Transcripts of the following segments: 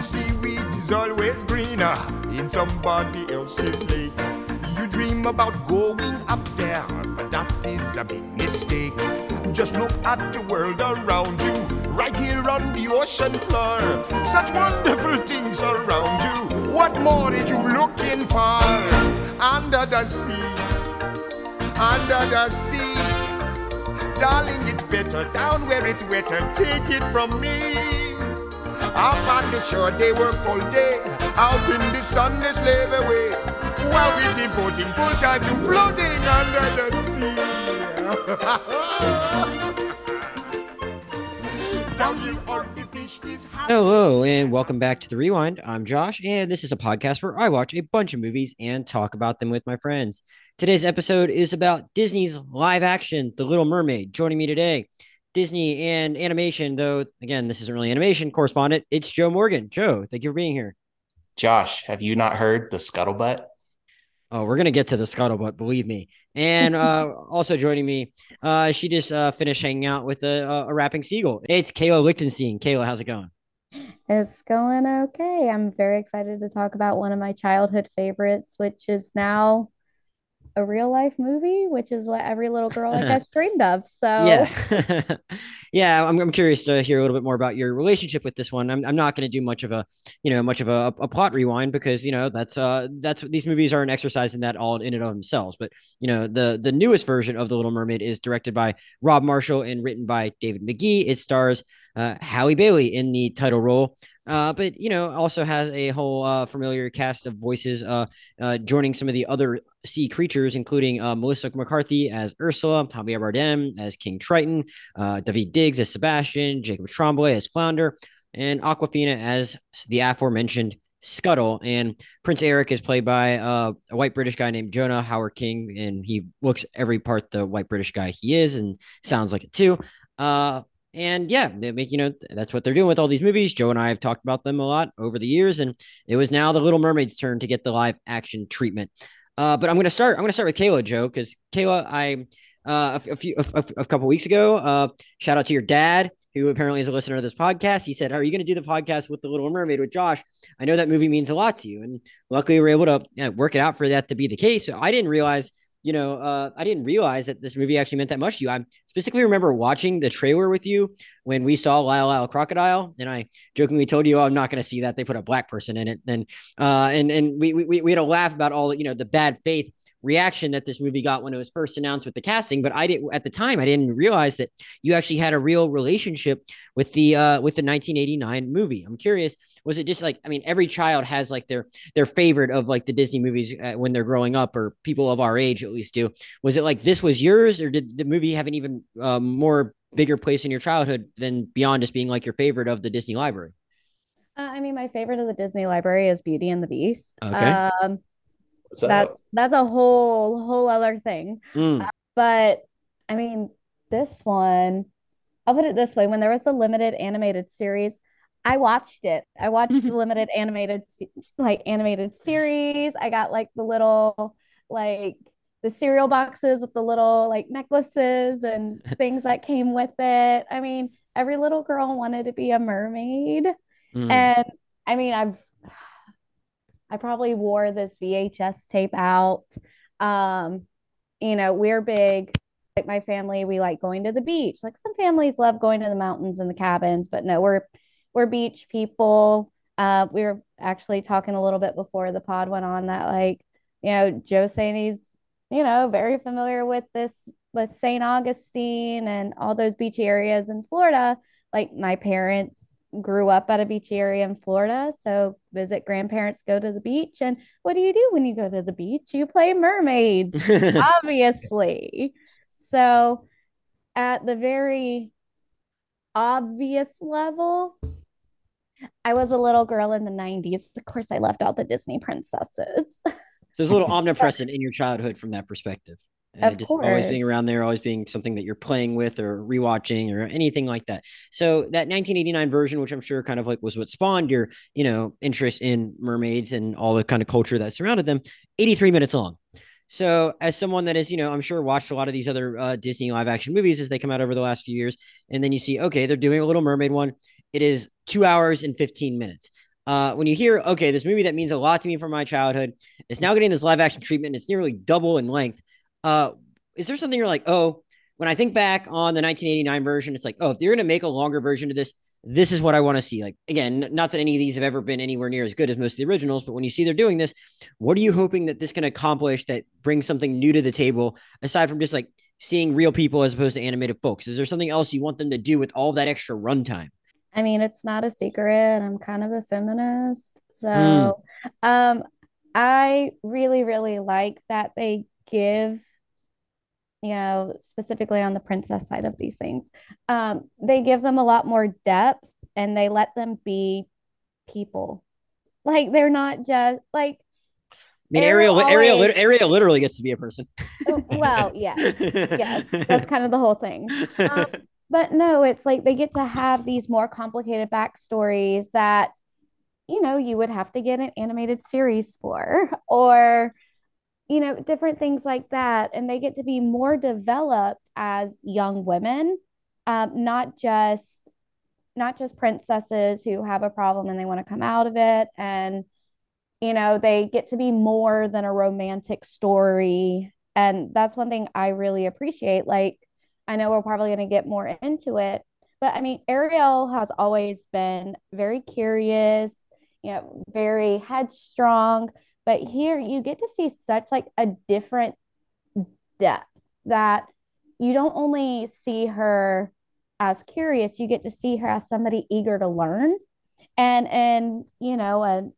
the seaweed is always greener in somebody else's lake. You dream about going up there, but that is a big mistake. Just look at the world around you, right here on the ocean floor. Such wonderful things around you. What more are you looking for? Under the sea, under the sea. Darling, it's better down where it's wetter. Take it from me. Up on the shore, they work all day. Out in the sun, they slave away. While we devoting full time to floating under the sea. Hello, and welcome back to the Rewind. I'm Josh, and this is a podcast where I watch a bunch of movies and talk about them with my friends. Today's episode is about Disney's live action, The Little Mermaid. Joining me today, Disney and animation, though, again, this isn't really animation correspondent. It's Joe Morgan. Joe, thank you for being here. Josh, have you not heard the scuttlebutt? Oh, we're gonna get to the scuttlebutt, believe me. And uh, also joining me, uh, she just uh, finished hanging out with a, a rapping seagull. It's Kayla Lichtenstein. Kayla, how's it going? It's going okay. I'm very excited to talk about one of my childhood favorites, which is now a real life movie, which is what every little girl like us dreamed of. So Yeah, yeah. I'm, I'm curious to hear a little bit more about your relationship with this one. I'm, I'm not going to do much of a, you know, much of a, a plot rewind because you know that's uh that's these movies are an exercise in that all in and of themselves. But you know, the the newest version of The Little Mermaid is directed by Rob Marshall and written by David Magee. It stars uh, Halle Bailey in the title role. Uh, but you know, also has a whole uh, familiar cast of voices uh, uh, joining some of the other sea creatures, including uh, Melissa McCarthy as Ursula, Javier Bardem as King Triton, uh, Daveed Diggs as Sebastian, Jacob Tremblay as Flounder, and Awkwafina as the aforementioned Scuttle. And Prince Eric is played by uh, a white British guy named Jonah Hauer-King, and he looks every part the white British guy he is, and sounds like it too. Uh, and yeah, they make you know that's what they're doing with all these movies. Joe and I have talked about them a lot over the years, and it was now the Little Mermaid's turn to get the live action treatment. Uh, but I'm gonna start. I'm gonna start with Kayla, Joe, because Kayla, I uh, a, few a, a, a couple weeks ago, uh, shout out to your dad, who apparently is a listener to this podcast. He said, "Are you to do the podcast with the Little Mermaid with Josh?" I know that movie means a lot to you, and luckily we were able to you know, work it out for that to be the case. I didn't realize you know, uh, I didn't realize that this movie actually meant that much to you. I specifically remember watching the trailer with you when we saw Lyle Lyle Crocodile, and I jokingly told you, oh, "I'm not going to see that. They put a black person in it." And uh, and and we, we we had a laugh about all you know the bad faith reaction that this movie got when it was first announced with the casting. But I didn't at the time I didn't realize that you actually had a real relationship with the uh, with the 1989 movie. I'm curious, was it just like I mean, every child has like their their favorite of like the Disney movies uh, when they're growing up, or people of our age at least do. Was it like this was yours, or did the movie have an even uh, more bigger place in your childhood than beyond just being like your favorite of the Disney library? uh, I mean, my favorite of the Disney library is Beauty and the Beast. Okay. Um, So that that's a whole whole other thing. Mm. But I mean, this one, I'll put it this way: when there was a limited animated series, I watched it. I watched the limited animated like animated series. I got like the little like the cereal boxes with the little like necklaces and things that came with it. I mean, every little girl wanted to be a mermaid. Mm. And I mean, I've I probably wore this VHS tape out. Um, you know, we're big, like my family, we like going to the beach. Like some families love going to the mountains and the cabins, but no, we're we're beach people. Uh, we were actually talking a little bit before the pod went on that like, you know, Joe he's, you know, very familiar with this with St. Augustine and all those beach areas in Florida. Like my parents grew up at a beach area in Florida. So visit grandparents, go to the beach. And what do you do when you go to the beach? You play mermaids, obviously. So at the very obvious level, I was a little girl in the 90s. Of course, I loved all the Disney princesses. So there's a little omnipresent in your childhood from that perspective. Of just always being around there, always being something that you're playing with or rewatching or anything like that. So that 1989 version, which I'm sure kind of like was what spawned your, you know, interest in mermaids and all the kind of culture that surrounded them, 83 minutes long. So as someone that is, you know, I'm sure watched a lot of these other uh, Disney live action movies as they come out over the last few years, and then you see, okay, they're doing a Little Mermaid one. It is two hours and 15 minutes. Uh, when you hear, okay, this movie that means a lot to me from my childhood, it's now getting this live action treatment. It's nearly double in length. Uh, is there something you're like, oh, when I think back on the 1989 version, it's like, oh, if you're going to make a longer version of this, this is what I want to see. Like, again, not that any of these have ever been anywhere near as good as most of the originals, but when you see they're doing this, what are you hoping that this can accomplish that brings something new to the table aside from just like seeing real people as opposed to animated folks? Is there something else you want them to do with all that extra runtime? I mean, it's not a secret. I'm kind of a feminist. So, mm. um, I really, really like that they give you know, specifically on the princess side of these things, um, they give them a lot more depth and they let them be people. Like they're not just like. I mean, Ariel, always, Ariel, Ariel literally gets to be a person. Oh, well, yeah, yes, that's kind of the whole thing. Um, but no, it's like they get to have these more complicated backstories that, you know, you would have to get an animated series for, or you know, different things like that. And they get to be more developed as young women, um, not just not just princesses who have a problem and they want to come out of it. And, you know, they get to be more than a romantic story. And that's one thing I really appreciate. Like, I know we're probably going to get more into it, but I mean, Ariel has always been very curious, you know, very headstrong but here you get to see such like a different depth that you don't only see her as curious, you get to see her as somebody eager to learn. And and you know, a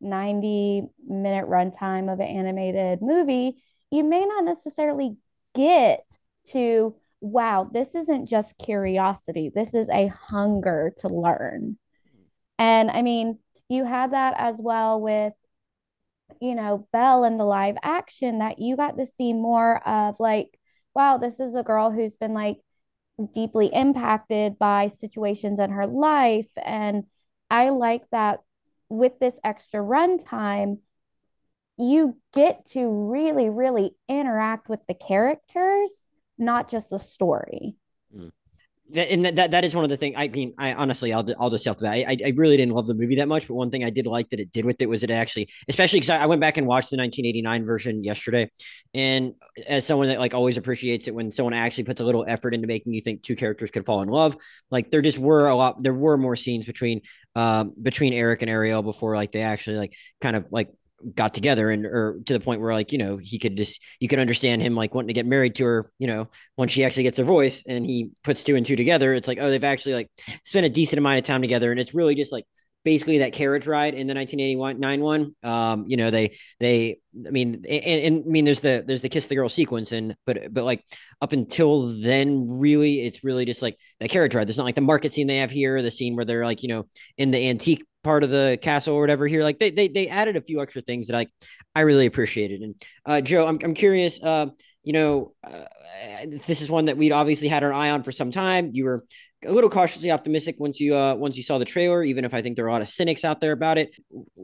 90 minute runtime of an animated movie, you may not necessarily get to wow, this isn't just curiosity. This is a hunger to learn. And I mean, you had that as well with you know, Belle in the live action that you got to see more of like, wow, this is a girl who's been like deeply impacted by situations in her life. And I like that with this extra runtime, you get to really, really interact with the characters, not just the story. Mm and that, that is one of the things. I mean, I honestly, I'll I'll just have to. I I really didn't love the movie that much, but one thing I did like that it did with it was it actually, especially because I, I, went back and watched the 1989 version yesterday, and as someone that like always appreciates it when someone actually puts a little effort into making you think two characters could fall in love, like there just were a lot, there were more scenes between um between Eric and Ariel before like they actually like kind of like got together and or to the point where like you know he could just you could understand him like wanting to get married to her you know once she actually gets her voice and he puts two and two together it's like oh they've actually like spent a decent amount of time together. And it's really just like basically that carriage ride in the 1989 one. Um you know they they i mean and, and, i mean there's the there's the kiss the girl sequence and but but like up until then really it's really just like that carriage ride. There's not like the market scene they have here the scene where they're like you know in the antique part of the castle or whatever here. Like they they they added a few extra things that I I really appreciated. And uh, Joe, I'm I'm curious. Uh, you know, uh, this is one that we'd obviously had our eye on for some time. You were a little cautiously optimistic once you uh once you saw the trailer, even if I think there are a lot of cynics out there about it.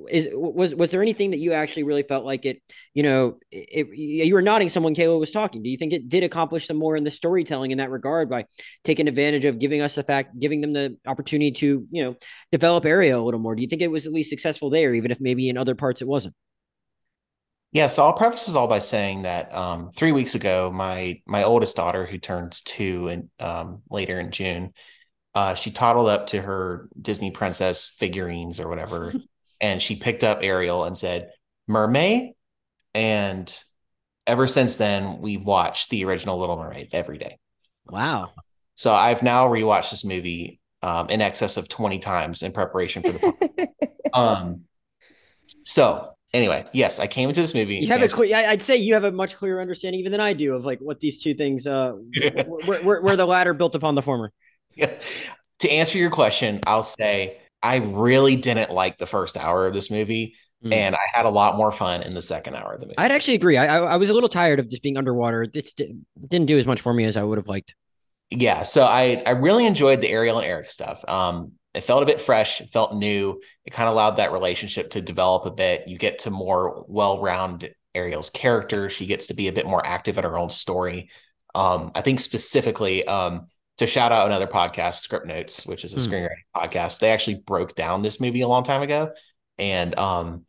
Is was was there anything that you actually really felt like it? You know, it, you were nodding. Someone Kayla was talking. Do you think it did accomplish some more in the storytelling in that regard by taking advantage of giving us the fact, giving them the opportunity to you know develop Ariel a little more? Do you think it was at least successful there, even if maybe in other parts it wasn't? Yeah, so I'll preface this all by saying that um, three weeks ago, my my oldest daughter, who turns two and um, later in June, uh, she toddled up to her Disney princess figurines or whatever, and she picked up Ariel and said, "Mermaid," and ever since then, we've watched the original Little Mermaid every day. Wow! So I've now rewatched this movie um, in excess of twenty times in preparation for the. um, so anyway, yes, I came into this movie. You have a clear, I'd say you have a much clearer understanding even than I do of like what these two things, uh, where, where, where the latter built upon the former. Yeah. To answer your question, I'll say I really didn't like the first hour of this movie. Mm. And I had a lot more fun in the second hour of the movie. I'd actually agree. I, I, I was a little tired of just being underwater. It didn't do as much for me as I would have liked. Yeah, so I I really enjoyed the Ariel and Eric stuff. Um, it felt a bit fresh, it felt new. It kind of allowed that relationship to develop a bit. You get to more well-rounded Ariel's character. She gets to be a bit more active in her own story. Um, I think specifically, um, to shout out another podcast, Script Notes, which is a Hmm. screenwriting podcast. They actually broke down this movie a long time ago, and um,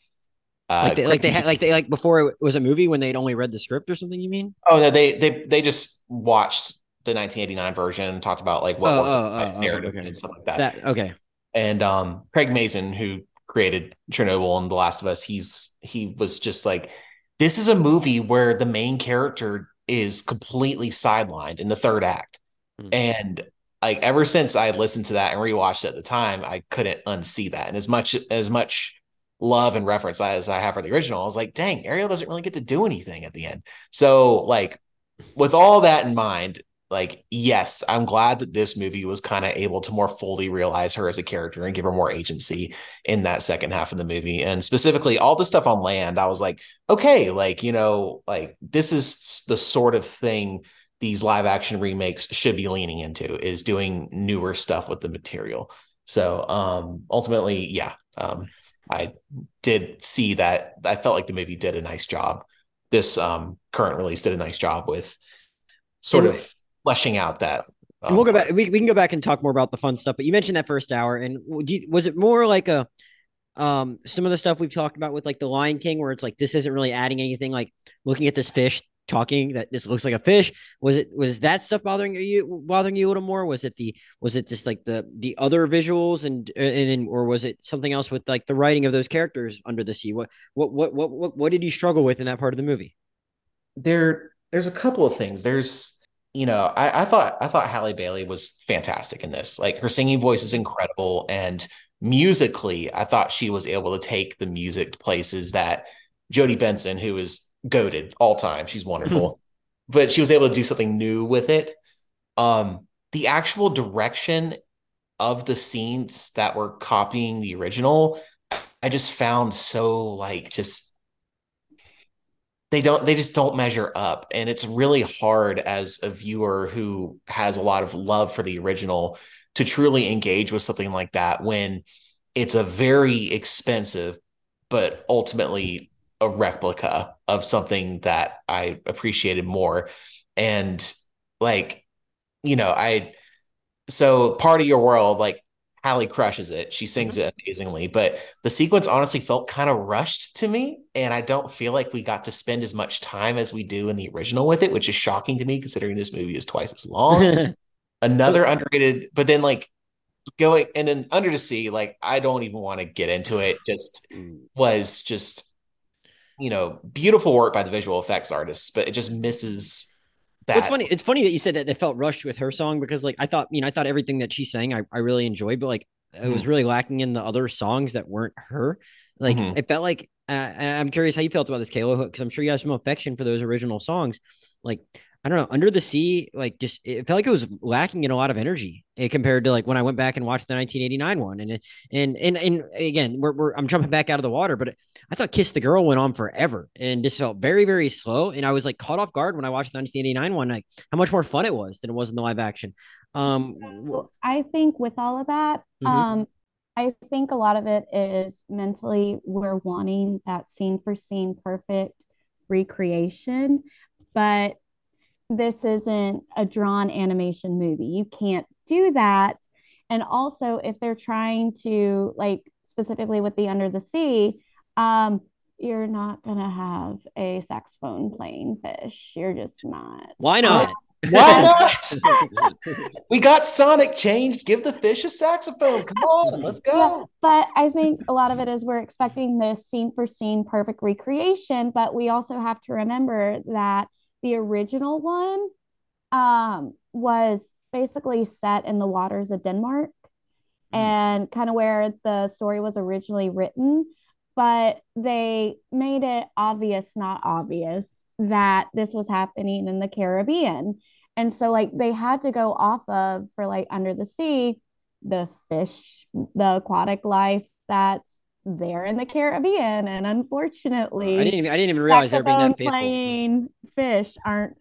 uh, like they, like they had like they like before it was a movie when they'd only read the script or something. You mean? Oh no, they they they just watched the 1989 version talked about like what Oh, worked oh, oh, okay, narrative okay. and stuff like that. That okay. And um, Craig Mazin, who created Chernobyl and The Last of Us, he's he was just like, this is a movie where the main character is completely sidelined in the third act, Hmm. and like ever since I listened to that and rewatched it at the time, I couldn't unsee that. And as much as much love and reference as I have for the original, I was like, dang, Ariel doesn't really get to do anything at the end. So like with all that in mind, like yes, I'm glad that this movie was kind of able to more fully realize her as a character and give her more agency in that second half of the movie. And specifically all the stuff on land, I was like, okay, like, you know, like this is the sort of thing these live action remakes should be leaning into is doing newer stuff with the material. So um ultimately, yeah, um I did see that I felt like the movie did a nice job. This um current release did a nice job with sort And of fleshing out that And we'll go um, back. We, we can go back and talk more about the fun stuff. But you mentioned that first hour, and do you, was it more like a um some of the stuff we've talked about with like the Lion King, where it's like this isn't really adding anything. Like looking at this fish talking that this looks like a fish. Was it was that stuff bothering you bothering you a little more? Was it the was it just like the the other visuals and and then or was it something else with like the writing of those characters under the sea? What what what what what, what did you struggle with in that part of the movie? there there's a couple of things there's you know I, I thought i thought halle bailey was fantastic in this. Like her singing voice is incredible and musically i thought she was able to take the music to places that jodi benson who is goaded all time she's wonderful but she was able to do something new with it. Um the actual direction of the scenes that were copying the original i just found so like just they don't they just don't measure up. And it's really hard as a viewer who has a lot of love for the original to truly engage with something like that when it's a very expensive but ultimately a replica of something that I appreciated more. And like you know I so part of your world like Halle crushes it. She sings mm-hmm. it amazingly, but the sequence honestly felt kind of rushed to me. And I don't feel like we got to spend as much time as we do in the original with it, which is shocking to me considering this movie is twice as long. Another underrated, but then like going and then Under the Sea, like I don't even want to get into it. Just mm. was just, you know, beautiful work by the visual effects artists, but it just misses that. It's funny. It's funny that you said that it felt rushed with her song because, like, I thought, you know, I thought everything that she sang, I, I really enjoyed, but like, it was really lacking in the other songs that weren't her. Like, Mhm. it felt like. Uh, I'm curious how you felt about this, Kayla, hook because I'm sure you have some affection for those original songs. Like, I don't know, Under the Sea, like, just it felt like it was lacking in a lot of energy eh, compared to like when I went back and watched the 1989 one. And it- and and and again, we're, we're I'm jumping back out of the water, but I thought Kiss the Girl went on forever and just felt very, very slow. And I was like caught off guard when I watched the 1989 one, like how much more fun it was than it was in the live action. Um, I think with all of that, Mhm. um, I think a lot of it is mentally we're wanting that scene for scene perfect recreation, but this isn't a drawn animation movie. You can't do that. And also, if they're trying to, like, specifically with the Under the Sea, um, you're not gonna have a saxophone playing fish. You're just not. why not? Why not? we got Sonic changed. Give the fish a saxophone. Come on, let's Yeah, go. but I think a lot of it is we're expecting this scene for scene perfect recreation, but we also have to remember that the original one um, was basically set in the waters of Denmark and kind of where the story was originally written, but they made it obvious, not obvious, that this was happening in the Caribbean. And so, like, they had to go off of for like Under the Sea, the fish, the aquatic life that's there in the Caribbean. And unfortunately, I didn't even I didn't even realize they were being that faithful. playing fish aren't,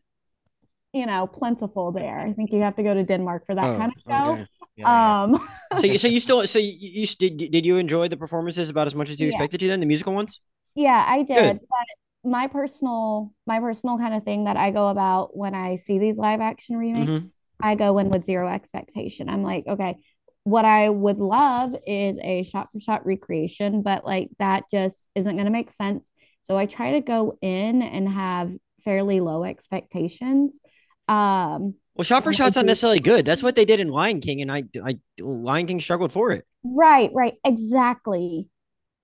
you know, plentiful there. I think you have to go to Denmark for that Oh, kind of show. okay. Um, So you, so you still so you, you did did you enjoy the performances about as much as you Yeah. expected to then the musical ones? yeah, I Good. did. But my personal, my personal kind of thing that I go about when I see these live action remakes Mhm. I go in with zero expectation. I'm like, okay, what I would love is a shot for shot recreation, but like that just isn't going to make sense. So I try to go in and have fairly low expectations. Um, well, shot for shot's not necessarily good. That's what they did in Lion King, and I, I Lion King struggled for it. right, right, exactly,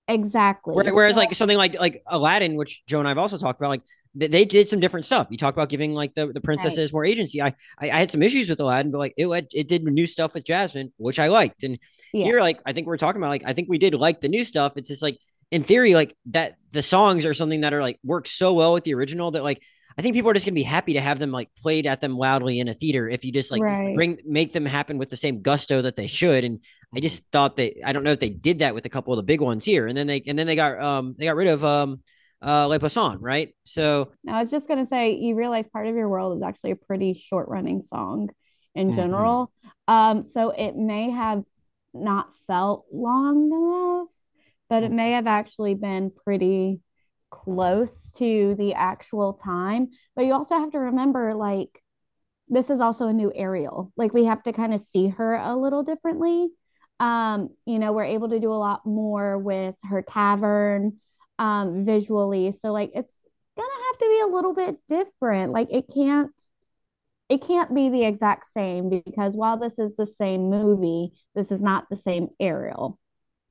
exactly. Whereas, So- like something like like Aladdin, which Joe and I've also talked about, like they, they did some different stuff. You talk about giving like the, the princesses more agency. I, I I had some issues with Aladdin, but like it it did new stuff with Jasmine, which I liked. And Yeah. here, like I think we're talking about, like I think we did like the new stuff. It's just like in theory, like that the songs are something that are like work so well with the original that like I think people are just gonna be happy to have them like played at them loudly in a theater if you just like Right. bring make them happen with the same gusto that they should. And I just thought that I don't know if they did that with a couple of the big ones here, and then they and then they got um they got rid of um uh Les Poissons, right? So Now, I was just gonna say, you realize part of your world is actually a pretty short running song in Mhm. general. Um, so it may have not felt long enough, but it may have actually been pretty close to the actual time. But you also have to remember, like, this is also a new Ariel. Like, we have to kind of see her a little differently. Um, you know, we're able to do a lot more with her cavern um visually. So like it's gonna have to be a little bit different. Like it can't it can't be the exact same because while this is the same movie, this is not the same Ariel.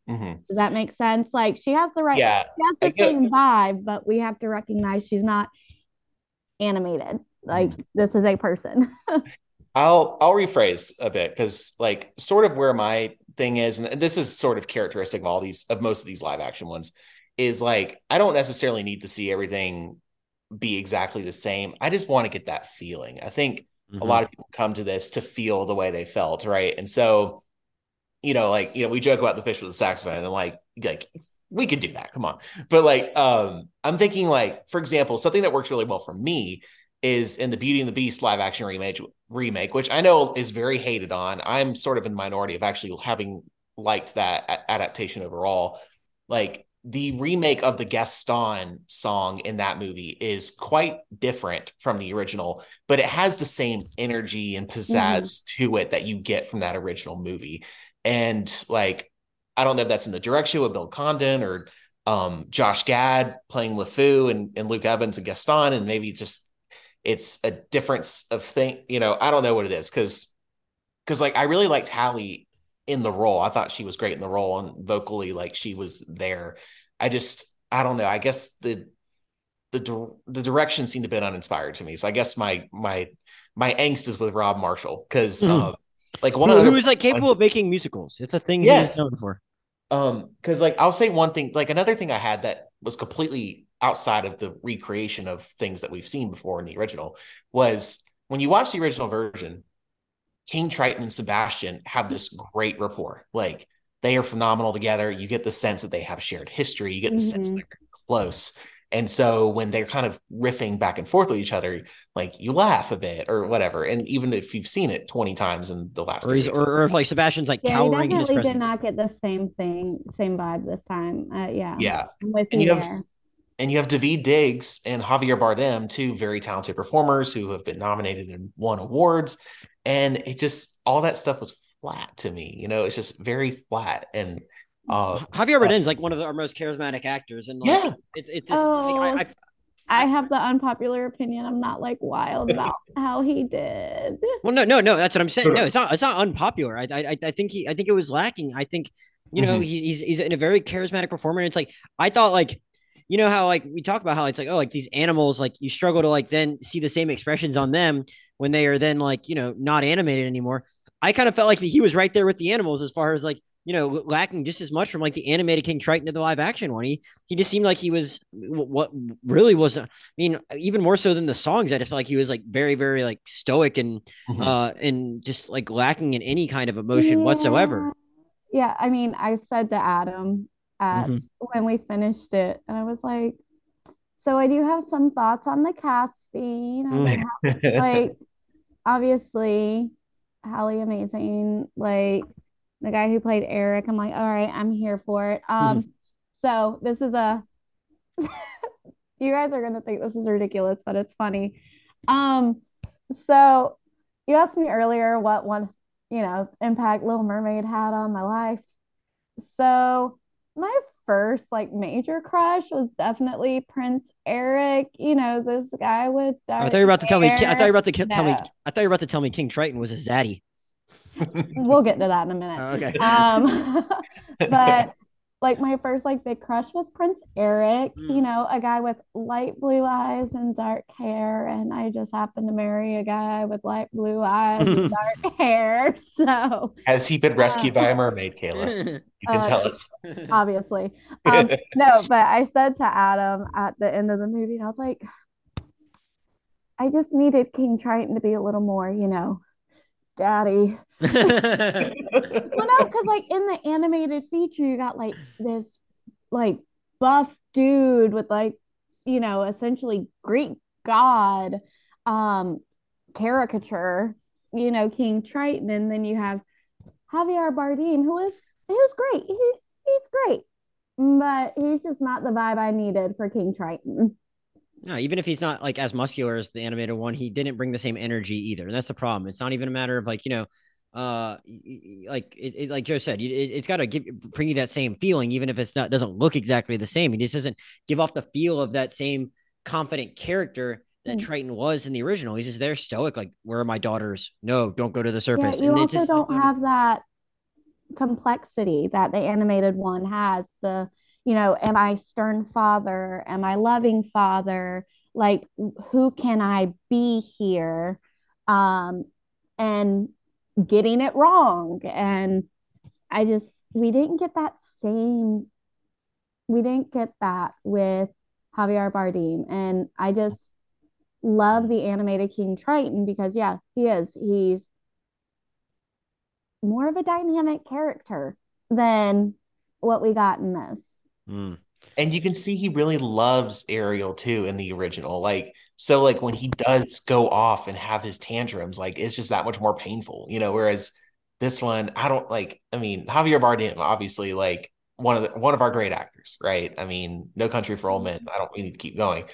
Mhm. Does that make sense? Like she has the right Yeah, she has the same vibe, but we have to recognize she's not animated. Like Mm-hmm. this is a person. I'll I'll rephrase a bit because like sort of where my thing is, and this is sort of characteristic of all these of most of these live action ones, is like I don't necessarily need to see everything be exactly the same. I just want to get that feeling. I think a lot of people come to this to feel the way they felt, right? And so, you know, like you know, we joke about the fish with the saxophone, and like like we could do that. Come on, but like um, I'm thinking like for example, something that works really well for me is in the Beauty and the Beast live action remake, remake, which I know is very hated on. I'm sort of in the minority of actually having liked that adaptation overall. Like the remake of the Gaston song in that movie is quite different from the original, but it has the same energy and pizzazz to it that you get from that original movie. And like, I don't know if that's in the direction with Bill Condon or um, Josh Gad playing LeFou and, and Luke Evans and Gaston, and maybe just it's a difference of thing. You know, I don't know what it is because because like I really liked Halle in the role. I thought she was great in the role and vocally like she was there. I just I don't know. I guess the the the direction seemed a bit uninspired to me. So I guess my my my angst is with Rob Marshall because Mhm. um like one who, other who is like capable of making musicals. It's a thing Yes. he's known for. um because like I'll say one thing like another thing I had that was completely outside of the recreation of things that we've seen before in the original was when you watch the original version King Triton and Sebastian have this great rapport like they are phenomenal together you get the sense that they have shared history you get the sense Mhm. they're close and so when they're kind of riffing back and forth with each other like you laugh a bit or whatever and even if you've seen it 20 times in the last Or three or, or if like Sebastian's like Yeah, you cowering in his definitely did not get the same thing, same vibe this time. Uh, yeah. yeah I'm with And you, you have- there. and you have Daveed Diggs and Javier Bardem, two very talented performers who have been nominated and won awards. And it just all that stuff was flat to me. You know, it's just very flat. And uh, Javier Bardem's like one of our most charismatic actors, and like, yeah, it's it's just like, I, I, I have the unpopular opinion. I'm not like wild about how he did. Well, no, no, no. That's what I'm saying. No, it's not. It's not unpopular. I, I, I think he. I think it was lacking. I think, you know, Mhm. he, he's he's in a very charismatic performer. And it's like I thought, like, you know how like we talk about how it's like oh like these animals like you struggle to like then see the same expressions on them when they are then like you know not animated anymore. I kind of felt like he was right there with the animals as far as like you know lacking just as much from like the animated King Triton to the live action one. He he just seemed like he was what really was. I mean, even more so than the songs. I just felt like he was like very very like stoic and Mhm. uh and just like lacking in any kind of emotion whatsoever. Yeah, I mean, I said to Adam at Mhm. when we finished it, and I was like, "So I do have some thoughts on the casting. I was like, Mm. like obviously Halle amazing like the guy who played Eric I'm like all right I'm here for it um so this is a you guys are gonna think this is ridiculous but it's funny um so you asked me earlier what one, you know, impact Little Mermaid had on my life. So my first like major crush was definitely Prince Eric. You know, this guy with I thought you were about to tell me. I thought you were about to tell me. I thought you were about to tell me King Triton was a zaddy. We'll get to that in a minute. Oh, okay. Um, but like my first like big crush was Prince Eric, you Mm. know, a guy with light blue eyes and dark hair, and I just happened to marry a guy with light blue eyes and dark hair. So Has he been rescued by a mermaid, Kayla? You can Uh, tell us. obviously. Um, no, but I said to Adam at the end of the movie, and I was like, I just needed King Triton to be a little more, you know, daddy. Well, no, because like in the animated feature, you got like this like buff dude with like, you know, essentially Greek god um caricature, you know, King Triton, and then you have Javier Bardem, who is who's great. He, he's great. But he's just not the vibe I needed for King Triton. No, even if he's not like as muscular as the animated one, he didn't bring the same energy either. And that's the problem. It's not even a matter of like, you know, uh like it, it- like Joe said, it, it's got to give bring you that same feeling, even if it's not doesn't look exactly the same. He just doesn't give off the feel of that same confident character that Mm. Triton was in the original. He's just there stoic, like, where are my daughters? No, don't go to the surface. Yeah, you And also just- don't have that complexity that the animated one has. The, you know, am I stern father? Am I loving father? Like, who can I be here? Um, and getting it wrong. And I just, we didn't get that same, we didn't get that with Javier Bardem. And I just love the animated King Triton because, yeah, he is. He's more of a dynamic character than what we got in this. Mm. And you can see he really loves Ariel too in the original. Like, so like when he does go off and have his tantrums, like it's just that much more painful, you know. Whereas this one, I don't like. I mean, Javier Bardem, obviously, like one of the one of our great actors, right? I mean, No Country for Old Men. I don't. We need to keep going,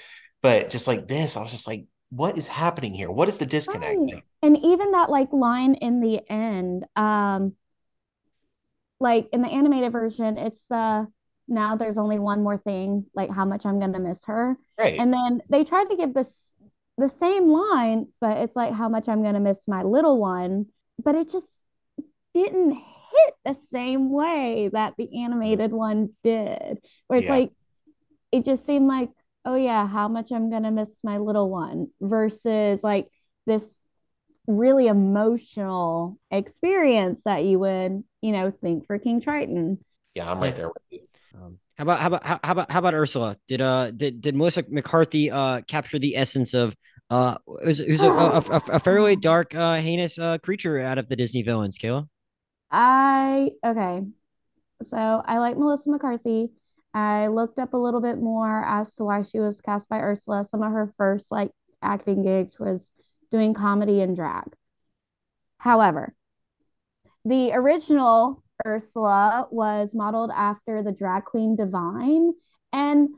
but just like this, I was just like, what is happening here? What is the disconnect? Right. Like, And even that like line in the end, um, like in the animated version, it's the now there's only one more thing, like how much I'm gonna miss her. right? And then they tried to give this the same line, but it's like how much I'm gonna miss my little one, but it just didn't hit the same way that the animated mm. one did. Where it's Yeah. like it just seemed like, oh yeah, how much I'm gonna miss my little one versus like this really emotional experience that you would, you know, think for King Triton. yeah, I'm right there with you. Um, how about how about how, how about how about Ursula? Did uh did did Melissa McCarthy uh capture the essence of uh who's who's a, a, a, a fairly dark uh heinous uh creature out of the Disney villains, Kayla? I okay. So I like Melissa McCarthy. I looked up a little bit more as to why she was cast by Ursula. Some of her first like acting gigs was doing comedy and drag. However, the original Ursula was modeled after the drag queen Divine. And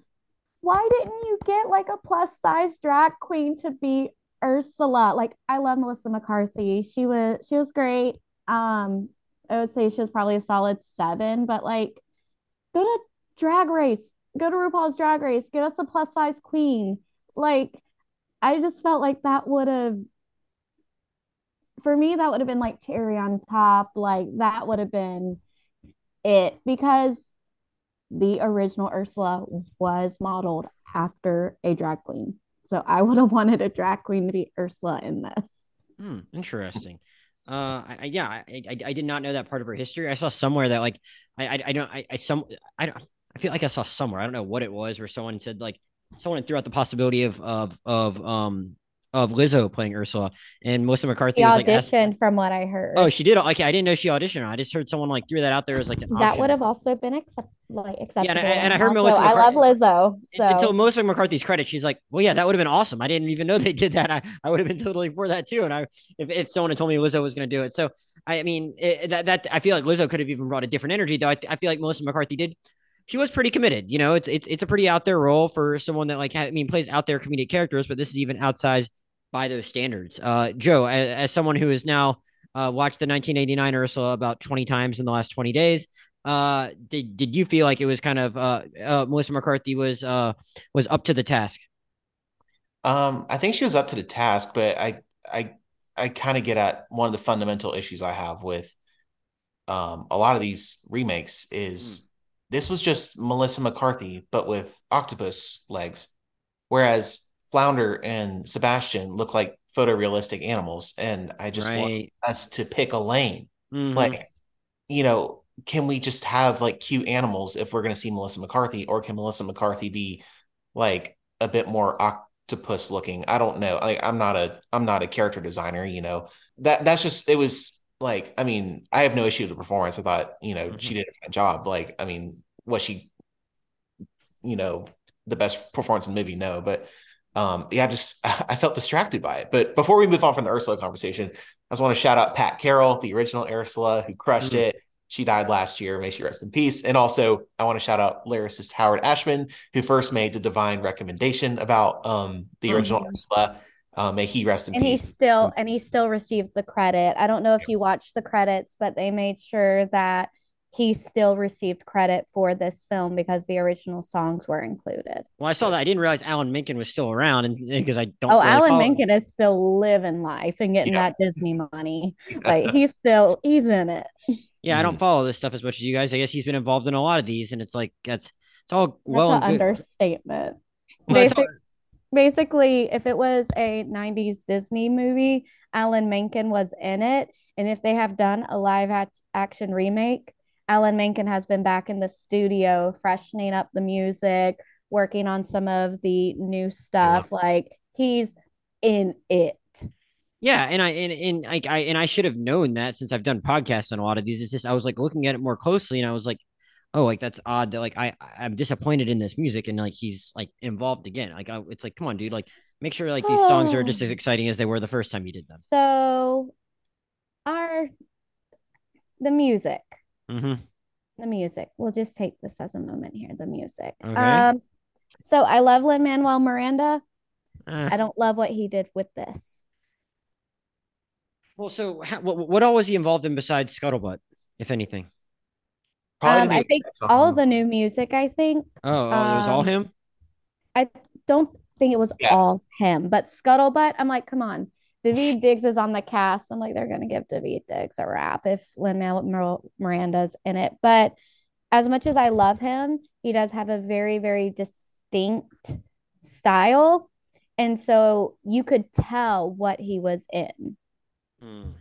why didn't you get like a plus size drag queen to be Ursula? Like I love Melissa McCarthy. She was she was great. Um, I would say she was probably a solid seven, but like go to drag race, go to RuPaul's drag race, get us a plus size queen. Like I just felt like that would have for me, that would have been like cherry on top. Like that would have been it because the original Ursula was modeled after a drag queen. So I would have wanted a drag queen to be Ursula in this. Hmm, interesting. Uh, I, I yeah, I, I I did not know that part of her history. I saw somewhere that like I I, I don't I, I some I don't I feel like I saw somewhere I don't know what it was where someone said like someone threw out the possibility of of of um of Lizzo playing Ursula and Melissa McCarthy She was like asked- from what I heard. oh she did okay I didn't know she auditioned I just heard someone like threw that out there as like an that option. would have also been accept like acceptable. and I- and I heard Also, Melissa I love Lizzo. So until Melissa McCarthy's credit, she's like, "Well, yeah, that would have been awesome. I didn't even know they did that. I, I would have been totally for that too." And I, if, if someone had told me Lizzo was going to do it, so I mean, it, that that I feel like Lizzo could have even brought a different energy. Though I, I feel like Melissa McCarthy did. She was pretty committed. You know, it's it's it's a pretty out there role for someone that like I mean plays out there comedic characters, but this is even outsized by those standards. Uh, Joe, as, as someone who has now uh, watched the 1989 Ursula about 20 times in the last 20 days, uh, did did you feel like it was kind of uh, uh Melissa McCarthy was uh was up to the task? Um, I think she was up to the task, but I I I kind of get at one of the fundamental issues I have with um a lot of these remakes is mm. this was just Melissa McCarthy but with octopus legs, whereas Flounder and Sebastian look like photorealistic animals, and I just right. want us to pick a lane. Mm-hmm. Like, you know, can we just have like cute animals if we're going to see Melissa McCarthy, or can Melissa McCarthy be like a bit more octopus looking? I don't know. Like, I'm not a I'm not a character designer. You know that that's just it was like I mean I have no issue with the performance. I thought you know mm-hmm. she did a fine job. Like I mean was she you know the best performance in the movie? No, but um, yeah, just I felt distracted by it. But before we move on from the Ursula conversation, I just want to shout out Pat Carroll, the original Ursula, who crushed mm-hmm. it. She died last year. May she rest in peace. And also, I want to shout out lyricist Howard Ashman, who first made the divine recommendation about um, the mm-hmm. original Ursula. Uh, may he rest in and peace. And he still and he still received the credit. I don't know if you watched the credits, but they made sure that he still received credit for this film because the original songs were included. Well, I saw that. I didn't realize Alan Menken was still around, and because I don't. Oh, really Alan Menken him. is still living life and getting yeah. that Disney money. Like he's still he's in it. Yeah, I don't mm. follow this stuff as much as you guys. I guess he's been involved in a lot of these, and it's like that's it's all well that's an understatement. Well, Basic, all... Basically, if it was a '90s Disney movie, Alan Menken was in it, and if they have done a live action remake Alan Menken has been back in the studio, freshening up the music, working on some of the new stuff. Yeah. Like he's in it. Yeah, and I and, and I, I and I should have known that since I've done podcasts on a lot of these. It's just I was like looking at it more closely, and I was like, oh, like that's odd that like I I'm disappointed in this music, and like he's like involved again. Like I, it's like, come on, dude, like make sure like these oh. songs are oh. just as exciting as they were the first time you did them. So, our the music Mm-hmm. The music. We'll just take this as a moment here. The music. Okay. Um, so I love Lin Manuel Miranda. Uh, I don't love what he did with this. Well, so how, what, what all was he involved in besides Scuttlebutt, if anything? Um, I think all the new music. I think. Oh, oh um, it was all um, him. I don't think it was yeah. all him, but Scuttlebutt. I'm like, come on. Daveed Diggs is on the cast. I'm like, they're gonna give Daveed Diggs a rap if Lin Manuel Miranda's in it. But as much as I love him, he does have a very, very distinct style. And so you could tell what he was in. Mm.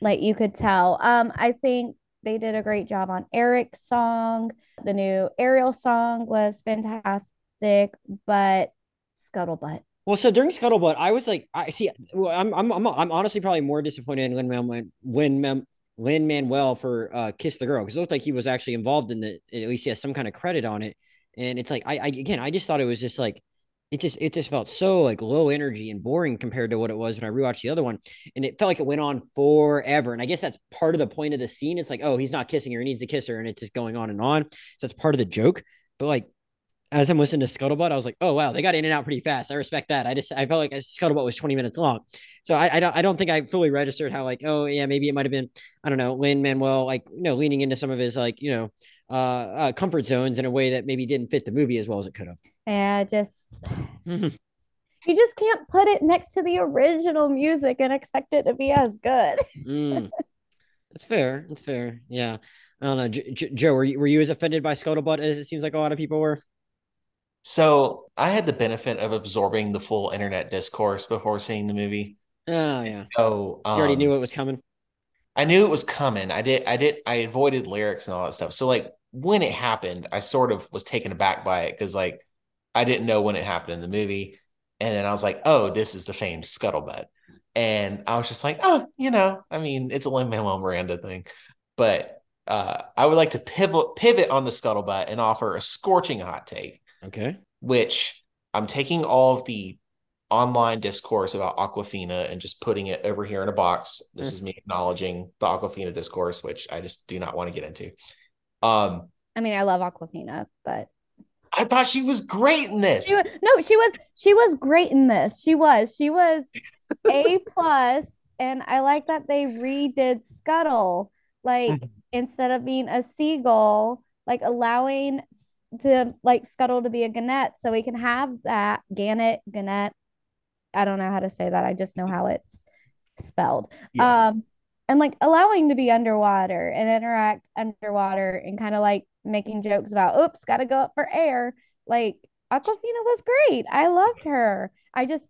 Like you could tell. Um, I think they did a great job on Eric's song. The new Ariel song was fantastic, but Scuttlebutt well, so during Scuttlebutt, I was like, I see. Well, I'm, I'm, I'm, I'm honestly probably more disappointed in Lin Manuel, Lin, Lin Manuel for uh, "Kiss the Girl" because it looked like he was actually involved in the. At least he has some kind of credit on it, and it's like, I, I again, I just thought it was just like, it just, it just felt so like low energy and boring compared to what it was when I rewatched the other one, and it felt like it went on forever. And I guess that's part of the point of the scene. It's like, oh, he's not kissing her; he needs to kiss her, and it's just going on and on. So that's part of the joke. But like as I'm listening to Scuttlebutt, I was like, oh wow, they got in and out pretty fast. I respect that. I just I felt like Scuttlebutt was 20 minutes long, so I I don't I don't think I fully registered how like oh yeah maybe it might have been I don't know Lin Manuel like you know leaning into some of his like you know uh, uh comfort zones in a way that maybe didn't fit the movie as well as it could have. Yeah, just you just can't put it next to the original music and expect it to be as good. mm. That's fair. That's fair. Yeah. I don't know, J- J- Joe. Were you, were you as offended by Scuttlebutt as it seems like a lot of people were? So I had the benefit of absorbing the full internet discourse before seeing the movie. Oh yeah. So um, you already knew um, it was coming. I knew it was coming. I did. I did. I avoided lyrics and all that stuff. So like when it happened, I sort of was taken aback by it because like I didn't know when it happened in the movie, and then I was like, oh, this is the famed scuttlebutt, and I was just like, oh, you know, I mean, it's a Lin Manuel Miranda thing, but uh, I would like to pivot pivot on the scuttlebutt and offer a scorching hot take Okay. Which I'm taking all of the online discourse about Awkwafina and just putting it over here in a box. This mm. is me acknowledging the Awkwafina discourse, which I just do not want to get into. Um, I mean, I love Awkwafina, but I thought she was great in this. She was, no, she was she was great in this. She was. She was A plus, and I like that they redid Scuttle. Like Mhm. instead of being a seagull, like allowing s- to like Scuttle to be a gannet, so we can have that gannet, gannet. I don't know how to say that. I just know how it's spelled. Yeah. Um, and like allowing to be underwater and interact underwater and kind of like making jokes about, oops, got to go up for air. Like Awkwafina was great. I loved her. I just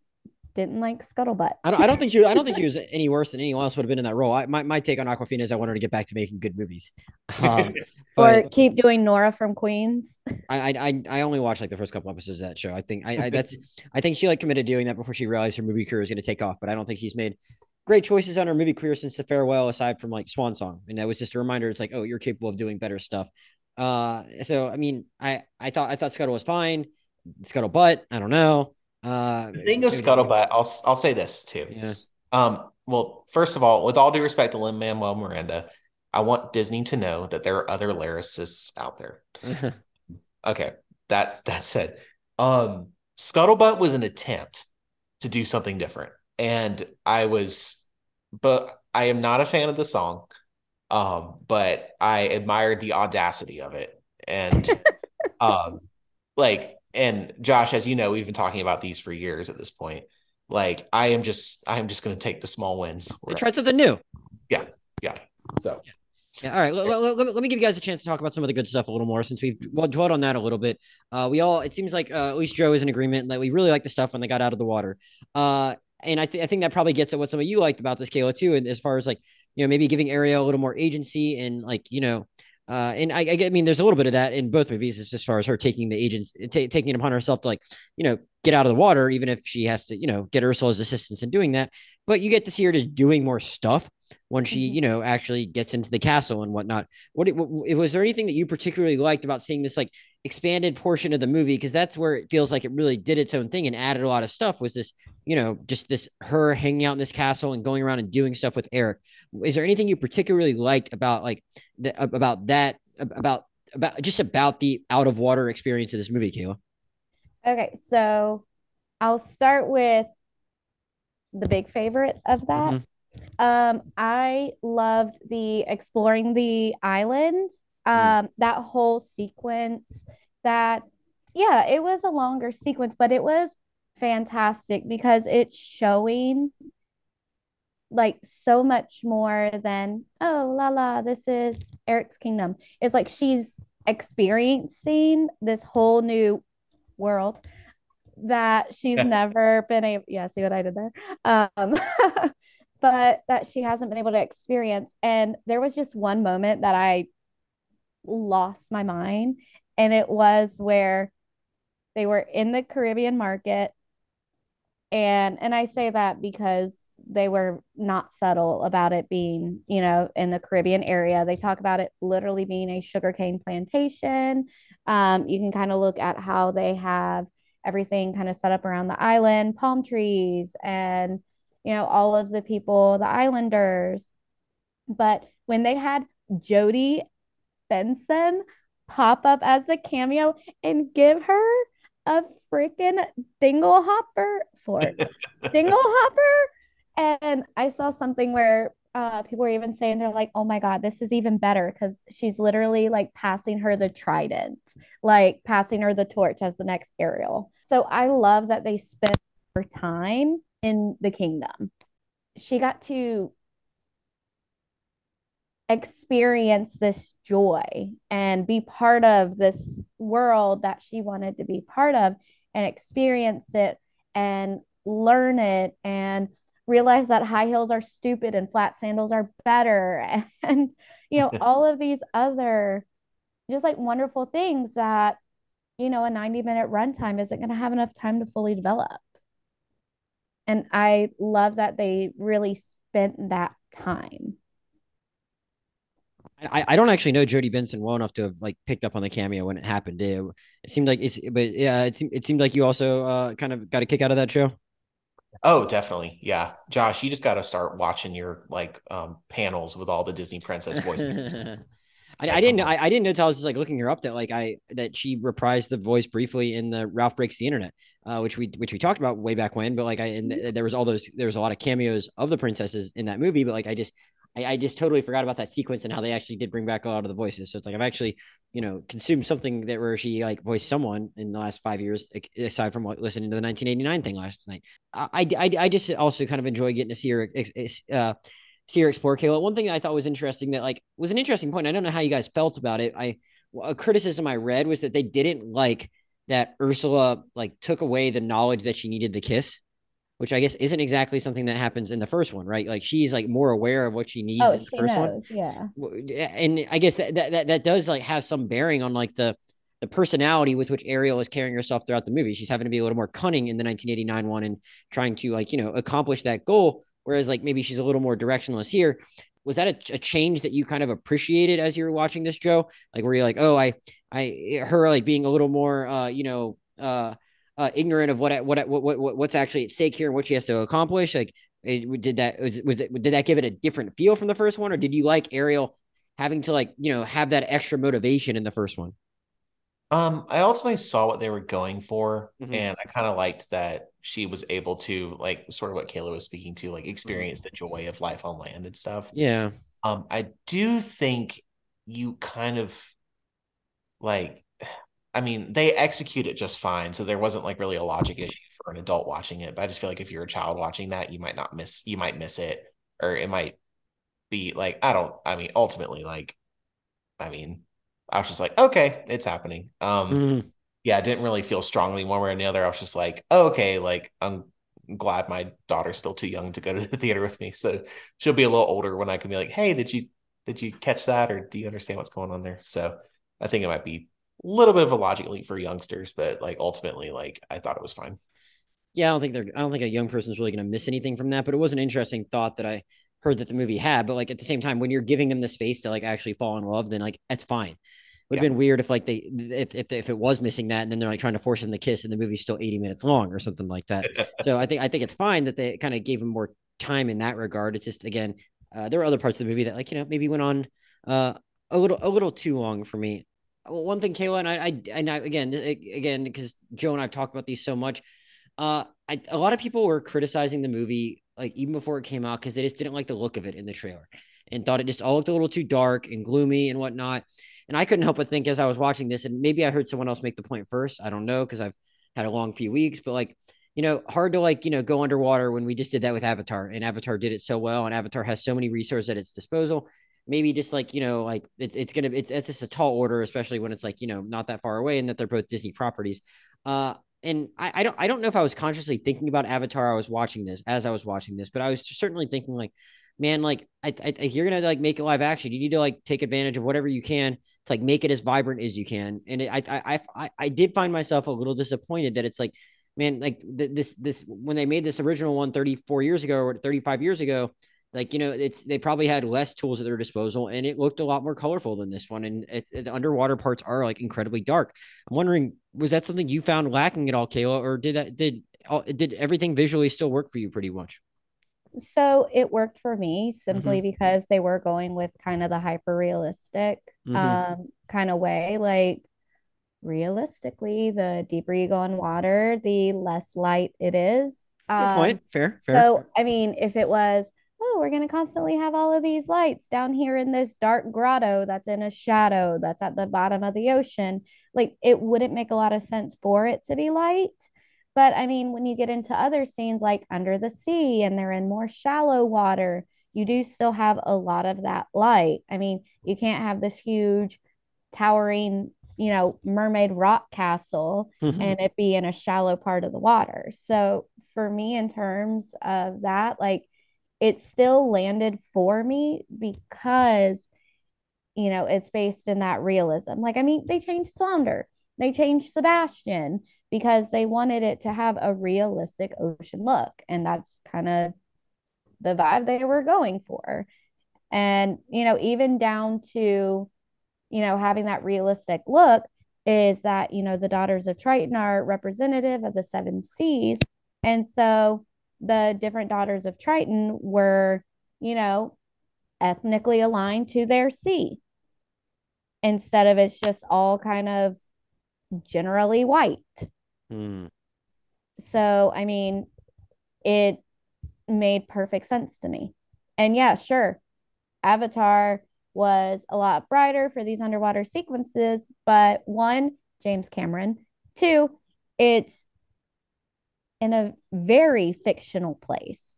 didn't like Scuttlebutt. I don't, I don't think she I don't think she was any worse than anyone else would have been in that role. I, my, my take on Awkwafina is I want her to get back to making good movies. Um, Or but keep doing Nora from Queens. I, I I I only watched like the first couple episodes of that show. I think I, I that's I think she like committed to doing that before she realized her movie career was going to take off. But I don't think she's made great choices on her movie career since the farewell, aside from like Swan Song. And that was just a reminder. It's like, oh, you're capable of doing better stuff. Uh, so I mean, I I thought I thought Scuttle was fine. Scuttlebutt, I don't know. Uh, The thing of Scuttlebutt, I'll I'll say this too. Yeah. Um, well, first of all, with all due respect to Lin Manuel Miranda, I want Disney to know that there are other lyricists out there. Okay, that's that said. Um, Scuttlebutt was an attempt to do something different, and I was, but I am not a fan of the song. Um, but I admired the audacity of it, and um, like, and Josh, as you know, we've been talking about these for years at this point. Like, I am just, I am just going to take the small wins. They tried something new. Yeah, yeah. So Yeah, all right. Let, let- let me, let me give you guys a chance to talk about some of the good stuff a little more since we've well, dwelled on that a little bit. Uh, we all, it seems like uh, at least Joe is in agreement that we really like the stuff when they got out of the water. Uh, and I, th- I think that probably gets at what some of you liked about this, Kayla, too. And as far as like, you know, maybe giving Ariel a little more agency and like, you know, uh, and I, I, mean, there's a little bit of that in both movies, as, far as her taking the agents, ta taking it upon herself to like, you know, get out of the water, even if she has to, you know, get Ursula's assistance in doing that. But you get to see her just doing more stuff when she, Mhm. you know, actually gets into the castle and whatnot. What, what was there anything that you particularly liked about seeing this like expanded portion of the movie? Because that's where it feels like it really did its own thing and added a lot of stuff. Was this, you know, just this her hanging out in this castle and going around and doing stuff with Eric? Is there anything you particularly liked about like the, about that about about just about the out of water experience of this movie, Kayla? Okay, so I'll start with the big favorite of that. Um, I loved the exploring the island. Um, that whole sequence that yeah, it was a longer sequence, but it was fantastic because it's showing like so much more than oh la la, this is Eric's kingdom. It's like she's experiencing this whole new world that she's never been able yeah see what i did there? Um but that she hasn't been able to experience. And there was just one moment that i lost my mind. And it was where they were in the caribbean market. And and i say that because they were not subtle about it being you know in the caribbean area. They talk about it literally being a sugarcane plantation. Um, you can kind of look at how they have everything kind of set up around the island, palm trees, and you know, all of the people, the islanders. But when they had Jodi Benson pop up as the cameo and give her a freaking dingle hopper for dingle hopper. And I saw something where uh, people were even saying they're like, oh my God, this is even better because she's literally like passing her the trident, like passing her the torch as the next Ariel. So I love that they spent her time in the kingdom. She got to experience this joy and be part of this world that she wanted to be part of and experience it and learn it and realize that high heels are stupid and flat sandals are better and you know all of these other just like wonderful things that you know a 90 minute runtime isn't going to have enough time to fully develop. And i love that they really spent that time I, I don't actually know Jodi Benson well enough to have like picked up on the cameo when it happened. It, it seemed like it's, but yeah, it seemed, it seemed like you also uh, kind of got a kick out of that show. Oh, definitely. Yeah. Josh, you just got to start watching your like um panels with all the Disney princess voices. I, I didn't I, I didn't know until I was just like looking her up that like I that she reprised the voice briefly in the Ralph Breaks the Internet, uh, which we which we talked about way back when. But like I and th- there was all those there was a lot of cameos of the princesses in that movie. But like I just I, I just totally forgot about that sequence and how they actually did bring back a lot of the voices. So it's like I've actually you know consumed something that where she like voiced someone in the last five years aside from like, listening to the 1989 thing last night. I I, I just also kind of enjoy getting to see her. Uh, see her explore Kayla. One thing I thought was interesting that like was an interesting point. I don't know how you guys felt about it. I a criticism I read was that they didn't like that Ursula like took away the knowledge that she needed the kiss, which I guess isn't exactly something that happens in the first one, right? Like she's like more aware of what she needs Oh, in the first knows. one. Yeah. And I guess that, that that that does like have some bearing on like the the personality with which Ariel is carrying herself throughout the movie. She's having to be a little more cunning in the 1989 one and trying to like, you know, accomplish that goal whereas like maybe she's a little more directionless here. Was that a, a, change that you kind of appreciated as you were watching this, Joe? Like, were you like, oh, I, I, her like being a little more, uh, you know, uh, uh, ignorant of what, what, what, what, what's actually at stake here and what she has to accomplish? Like, it, did that was, was it, did that give it a different feel from the first one, or did you like Ariel having to like, you know, have that extra motivation in the first one? Um, I ultimately saw what they were going for, mm-hmm. and I kind of liked that she was able to like sort of what Kayla was speaking to, like experience the joy of life on land and stuff. Yeah. Um, I do think you kind of like I mean, they execute it just fine. So there wasn't like really a logic issue for an adult watching it. But I just feel like if you're a child watching that, you might not miss you might miss it. Or it might be like, I don't I mean, ultimately, like, I mean, I was just like, okay, it's happening. Um, mm-hmm. yeah, I didn't really feel strongly one way or the other. I was just like, oh, okay, like I'm glad my daughter's still too young to go to the theater with me, so she'll be a little older when I can be like, hey, did you did you catch that, or do you understand what's going on there? So I think it might be little bit of a logic leap for youngsters, but like ultimately, like I thought it was fine. Yeah, I don't think they're. I don't think a young person is really going to miss anything from that. But it was an interesting thought that I heard that the movie had. But like at the same time, when you're giving them the space to like actually fall in love, then like that's fine would have yeah. been weird if like they if, if if it was missing that and then they're like trying to force him to kiss and the movie's still 80 minutes long or something like that. so I think I think it's fine that they kind of gave him more time in that regard. It's just again, uh, there were other parts of the movie that like you know maybe went on uh, a little a little too long for me. One thing, Kayla, and I, I and I, again, again, because Joe and I've talked about these so much. Uh, I, a lot of people were criticizing the movie like even before it came out because they just didn't like the look of it in the trailer and thought it just all looked a little too dark and gloomy and whatnot. And I couldn't help but think as I was watching this, and maybe I heard someone else make the point first. I don't know because I've had a long few weeks, but like, you know, hard to like, you know, go underwater when we just did that with Avatar and Avatar did it so well. And Avatar has so many resources at its disposal. Maybe just like, you know, like it's, it's to, it's, it's just a tall order, especially when it's like, you know, not that far away and that they're both Disney properties. Uh, and I, I don't I don't know if I was consciously thinking about Avatar. I was watching this as I was watching this, but I was certainly thinking like, man, like I, I, you're gonna like make it live action. You need to like take advantage of whatever you can to like make it as vibrant as you can. And it, I, I, I, I did find myself a little disappointed that it's like, man, like this, this when they made this original one 34 years ago or 35 years ago, like you know, it's they probably had less tools at their disposal, and it looked a lot more colorful than this one. And it, the underwater parts are like incredibly dark. I'm wondering, was that something you found lacking at all, Kayla, or did that did did everything visually still work for you pretty much? so it worked for me simply mm-hmm. because they were going with kind of the hyper realistic mm-hmm. um, kind of way like realistically the deeper you go in water the less light it is um, point fair fair so i mean if it was oh we're going to constantly have all of these lights down here in this dark grotto that's in a shadow that's at the bottom of the ocean like it wouldn't make a lot of sense for it to be light but I mean, when you get into other scenes like under the sea and they're in more shallow water, you do still have a lot of that light. I mean, you can't have this huge, towering, you know, mermaid rock castle mm-hmm. and it be in a shallow part of the water. So for me, in terms of that, like it still landed for me because, you know, it's based in that realism. Like, I mean, they changed Flounder, they changed Sebastian because they wanted it to have a realistic ocean look. And that's kind of the vibe they were going for. And, you know, even down to, you know, having that realistic look is that, you know, the daughters of Triton are representative of the seven seas. And so the different daughters of Triton were, you know, ethnically aligned to their sea. instead of it's just all kind of generally white. Hmm. So, I mean, it made perfect sense to me. And yeah, sure, Avatar was a lot brighter for these underwater sequences, but one, James Cameron, two, it's in a very fictional place,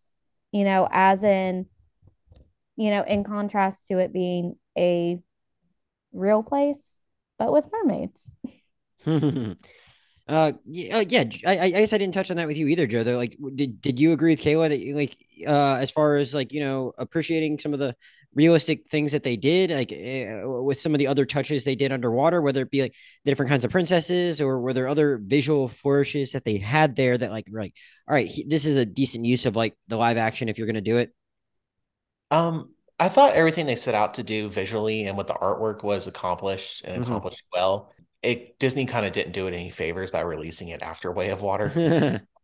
you know, as in, you know, in contrast to it being a real place, but with mermaids. Uh, yeah, uh, yeah. I, I guess I didn't touch on that with you either, Joe. Though, like, did did you agree with Kayla that you like, uh, as far as like, you know, appreciating some of the realistic things that they did, like uh, with some of the other touches they did underwater, whether it be like the different kinds of princesses, or were there other visual flourishes that they had there that like, like, all right, he, this is a decent use of like the live action if you're gonna do it. Um, I thought everything they set out to do visually and what the artwork was accomplished and Mhm. accomplished well. It Disney kind of didn't do it any favors by releasing it after Way of Water.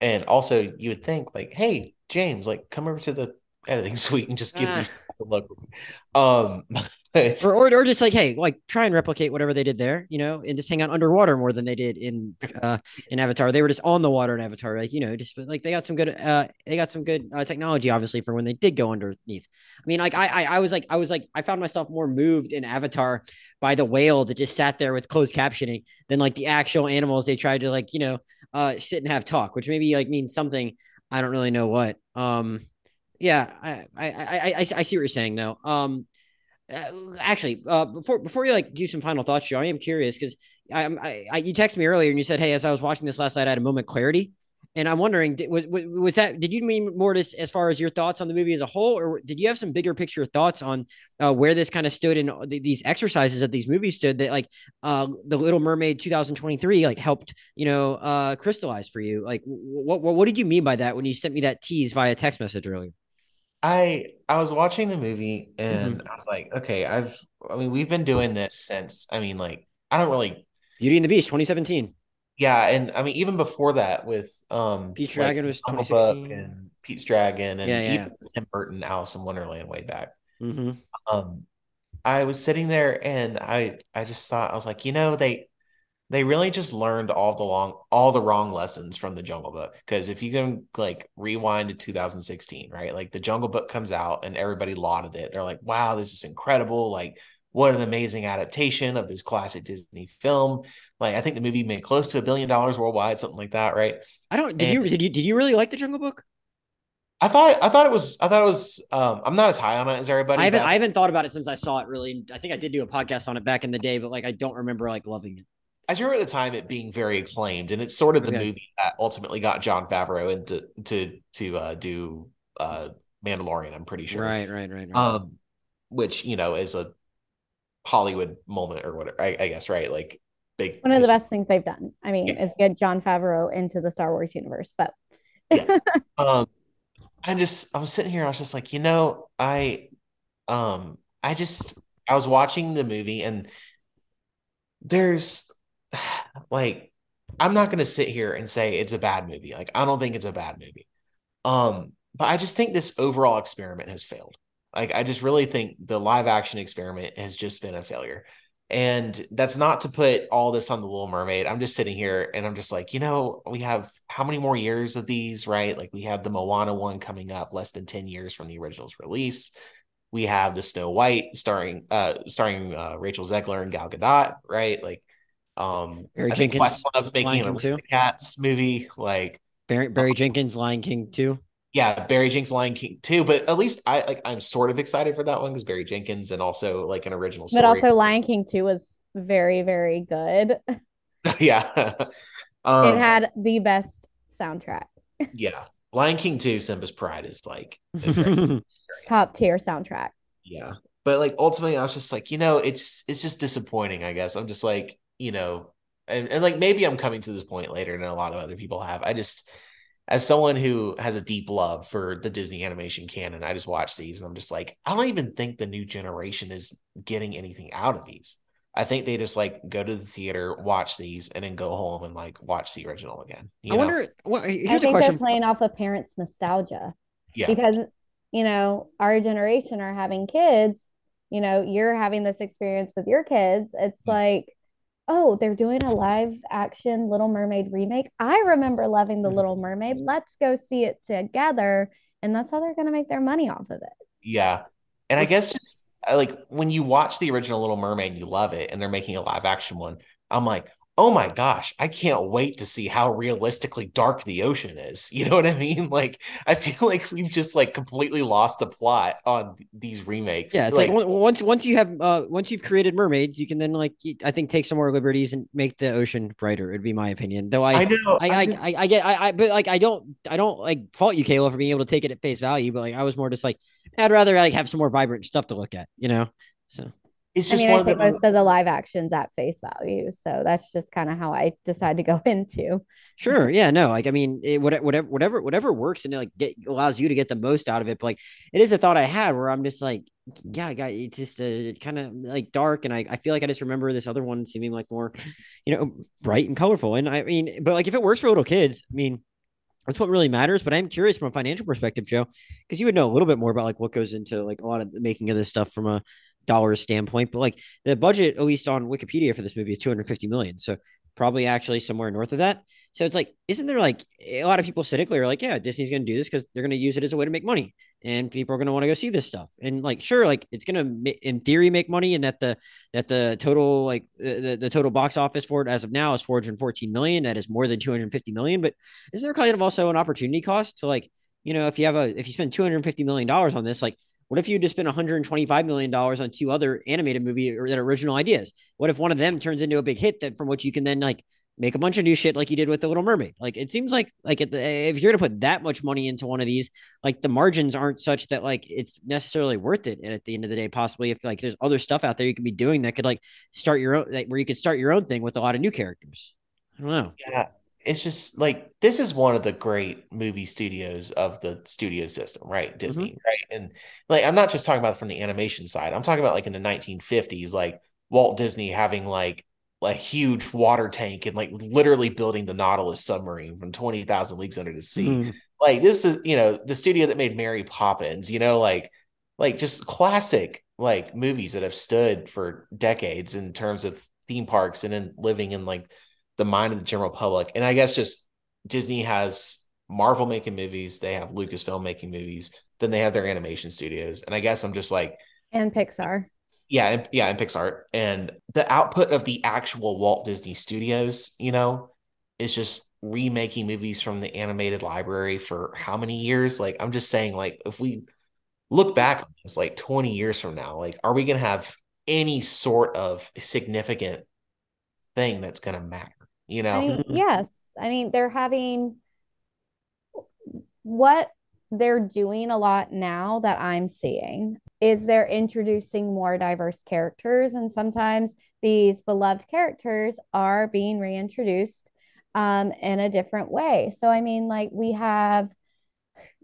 And also, you would think like, hey, James, like come over to the editing suite and just give Ah. these a look. Um, or, or or just like hey like try and replicate whatever they did there you know and just hang out underwater more than they did in uh in avatar they were just on the water in avatar like you know just like they got some good uh they got some good uh, technology obviously for when they did go underneath i mean like I, I i was like i was like i found myself more moved in avatar by the whale that just sat there with closed captioning than like the actual animals they tried to like you know uh sit and have talk which maybe like means something i don't really know what um yeah i i i i, I see what you're saying though um uh, actually, uh, before before you like do some final thoughts, Joe, I am curious because I, I, I you texted me earlier and you said, "Hey, as I was watching this last night, I had a moment of clarity," and I'm wondering, did, was, was was that? Did you mean more as as far as your thoughts on the movie as a whole, or did you have some bigger picture thoughts on uh, where this kind of stood in the, these exercises that these movies stood that like uh, the Little Mermaid 2023 like helped you know uh, crystallize for you? Like, what, what what did you mean by that when you sent me that tease via text message earlier? I I was watching the movie Mm-hmm. and I was like, okay, I've I mean, we've been doing this since I mean, like, I don't really Beauty and the Beast 2017. yeah, and I mean even before that with um Pete's like, Dragon was 2016. and Pete's Dragon and Yeah, yeah, even Tim Burton Alice in Wonderland way back. Mm-hmm. Um I was sitting there and I I just thought I was like, you know, they they really just learned all the long all the wrong lessons from the Jungle Book because if you can like rewind to 2016, right? Like the Jungle Book comes out and everybody lauded it. They're like, "Wow, this is incredible. Like what an amazing adaptation of this classic Disney film." Like I think the movie made close to a billion dollars worldwide, something like that, right? I don't. Did And- you did you did you really like the Jungle Book? I thought I thought it was I thought it was um I'm not as high on it as everybody. I haven't I haven't thought about it since I saw it. Really, I think I did do a podcast on it back in the day, but like I don't remember like loving it. I remember at the time it being very acclaimed, and it's sort of the Okay. movie that ultimately got Jon Favreau into to to uh, do uh, Mandalorian. I'm pretty sure, Right, right, right, right. Um, which you know is a Hollywood moment or whatever. I, I guess right, like big. One of the best things they've done, I mean, Yeah. is get Jon Favreau into the Star Wars universe. But Yeah. Um, I just I was sitting here. I was just like, you know, I, um, I just I was watching the movie and there's like I'm not gonna sit here and say it's a bad movie. Like I don't think it's a bad movie. Um, but I just think this overall experiment has failed. Like I just really think the live action experiment has just been a failure. And that's not to put all this on the Little Mermaid. I'm just sitting here and I'm just like, you know, we have how many more years of these, right? Like we have the Moana one coming up less than 10 years from the original's release. We have the Snow White starring uh starring uh, Rachel Zegler and Gal Gadot, right? Like um Barry I think Jenkins, Questlove making Lion an King too. Movie, like Barry Barry Jenkins, Lion King too. yeah, Barry Jenkins Lion King too, but at least I like I'm sort of excited for that one because Barry Jenkins and also like an original story. but also Lion King 2 was very, very good. yeah. um, it had the best soundtrack, yeah. Lion King 2, Simba's Pride is like top tier soundtrack. yeah. But like ultimately I was just like, you know, it's it's just disappointing, I guess. I'm just like, you know, and, and like maybe I'm coming to this point later than a lot of other people have. I just as someone who has a deep love for the Disney animation canon, I just watch these and I'm just like, I don't even think the new generation is getting anything out of these. I think they just like go to the theater, watch these, and then go home and like watch the original again. You I know? wonder. Well, I here's a think question. they're playing off of parents' nostalgia yeah, because, you know, our generation are having kids you know, you're having this experience with your kids. It's hmm. like, oh, they're doing a live action Little Mermaid remake. I remember loving The Mm-hmm. Little Mermaid. Let's go see it together. And that's how they're going to make their money off of it. Yeah. And I guess just like when you watch the original Little Mermaid, you love it, and they're making a live action one. I'm like, oh my gosh, I can't wait to see how realistically dark the ocean is. You know what I mean? Like, I feel like we've just like completely lost the plot on these remakes. Yeah, it's like, on- once once you have uh once you've created mermaids, you can then like I think take some more liberties and make the ocean brighter. It'd be my opinion. Though I I know. I, I, just- I, I get I, I but like I don't I don't like fault you, Kayla, for being able to take it at face value. But like I was more just like I'd rather like have some more vibrant stuff to look at, you know. So it's I just mean, one I of the take most of the live actions at face value. So that's just kind of how I decide to go into. sure, yeah, no, like I mean, it, whatever whatever whatever whatever works and it like get allows you to get the most out of it. But like it is a thought I had where I'm just like, yeah, I got it's just uh, kind of like dark, and I I feel like I just remember this other one seeming like more, you know, bright and colorful. And I mean, but like if it works for little kids, I mean. That's what really matters. But I'm curious from a financial perspective, Joe, because you would know a little bit more about like what goes into like a lot of the making of this stuff from a dollar standpoint. But like the budget, at least on Wikipedia for this movie, is 250 million. So probably actually somewhere north of that. So it's like, isn't there like a lot of people cynically are like, yeah, Disney's going to do this because they're going to use it as a way to make money, and people are going to want to go see this stuff. And like, sure, like it's going to in theory make money, and that the that the total like the, the total box office for it as of now is 414 million. That is more than 250 million. But is there kind of also an opportunity cost to like, you know, if you have a if you spend 250 million dollars on this, like what if you just spent 125 million dollars on two other animated movie or that original ideas? What if one of them turns into a big hit that from which you can then like make a bunch of new shit like you did with the Little Mermaid? Like it seems like like if you're gonna put that much money into one of these, like the margins aren't such that like it's necessarily worth it. And at the end of the day, possibly if like there's other stuff out there you could be doing that could like start your own like, where you could start your own thing with a lot of new characters. I don't know. Yeah, it's just like this is one of the great movie studios of the studio system, right? Disney, right? And like I'm not just talking about from the animation side. I'm talking about like in the 1950s, like Walt Disney having like a huge water tank and like literally building the Nautilus submarine from 20,000 leagues under the sea. Mhm. Like this is, you know, the studio that made Mary Poppins, you know, like like just classic like movies that have stood for decades in terms of theme parks and in living in like the mind of the general public. And I guess just Disney has Marvel making movies, they have Lucasfilm making movies, then they have their animation studios. And I guess I'm just like, And Pixar. yeah, and, yeah, and Pixar. And the output of the actual Walt Disney Studios, you know, is just remaking movies from the animated library for how many years? Like, I'm just saying, like, if we look back on this like 20 years from now, like, are we gonna have any sort of significant thing that's gonna matter? You know? I mean, yes. I mean, they're having what they're doing a lot now that I'm seeing is they're introducing more diverse characters, and sometimes these beloved characters are being reintroduced um, in a different way. So, I mean, like we have,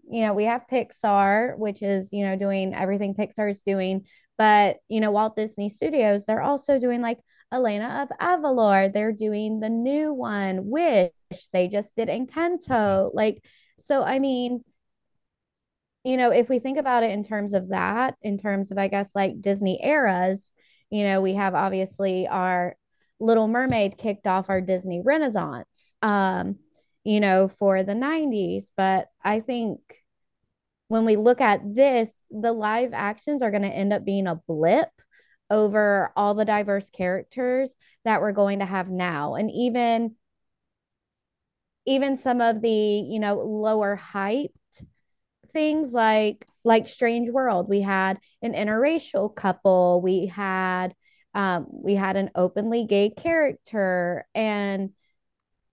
you know, we have Pixar, which is, you know, doing everything Pixar is doing, but, you know, Walt Disney Studios, they're also doing like Elena of Avalor. They're doing the new one, Wish. They just did Encanto. Like, so I mean, you know, if we think about it in terms of that, in terms of, I guess, like Disney eras, you know, we have obviously our Little Mermaid kicked off our Disney Renaissance, um, you know, for the 90s. But I think when we look at this, the live actions are going to end up being a blip over all the diverse characters that we're going to have now. And even even some of the, you know, lower hyped things like like Strange World. We had an interracial couple. We had um, we had an openly gay character, and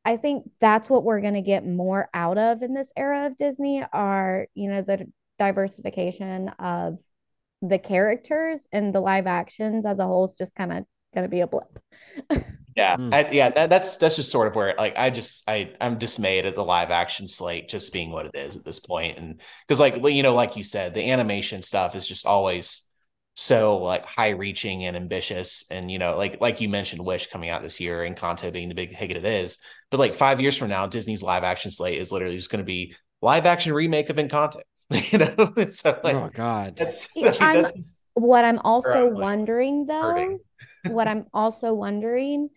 I think that's what we're going to get more out of in this era of Disney. Are you know the diversification of the characters and the live actions as a whole is just kind of going to be a blip. Yeah, Mm. I, yeah, that, that's that's just sort of where like I just I I'm dismayed at the live action slate just being what it is at this point, and because like you know, like you said, the animation stuff is just always so like high reaching and ambitious, and you know, like like you mentioned, Wish coming out this year and Kanto being the big hit it is, but like five years from now, Disney's live action slate is literally just going to be live action remake of Encanto. you know. so like, oh God. that's, that's, I'm- that's- What I'm also like, wondering though, hurting. what I'm also wondering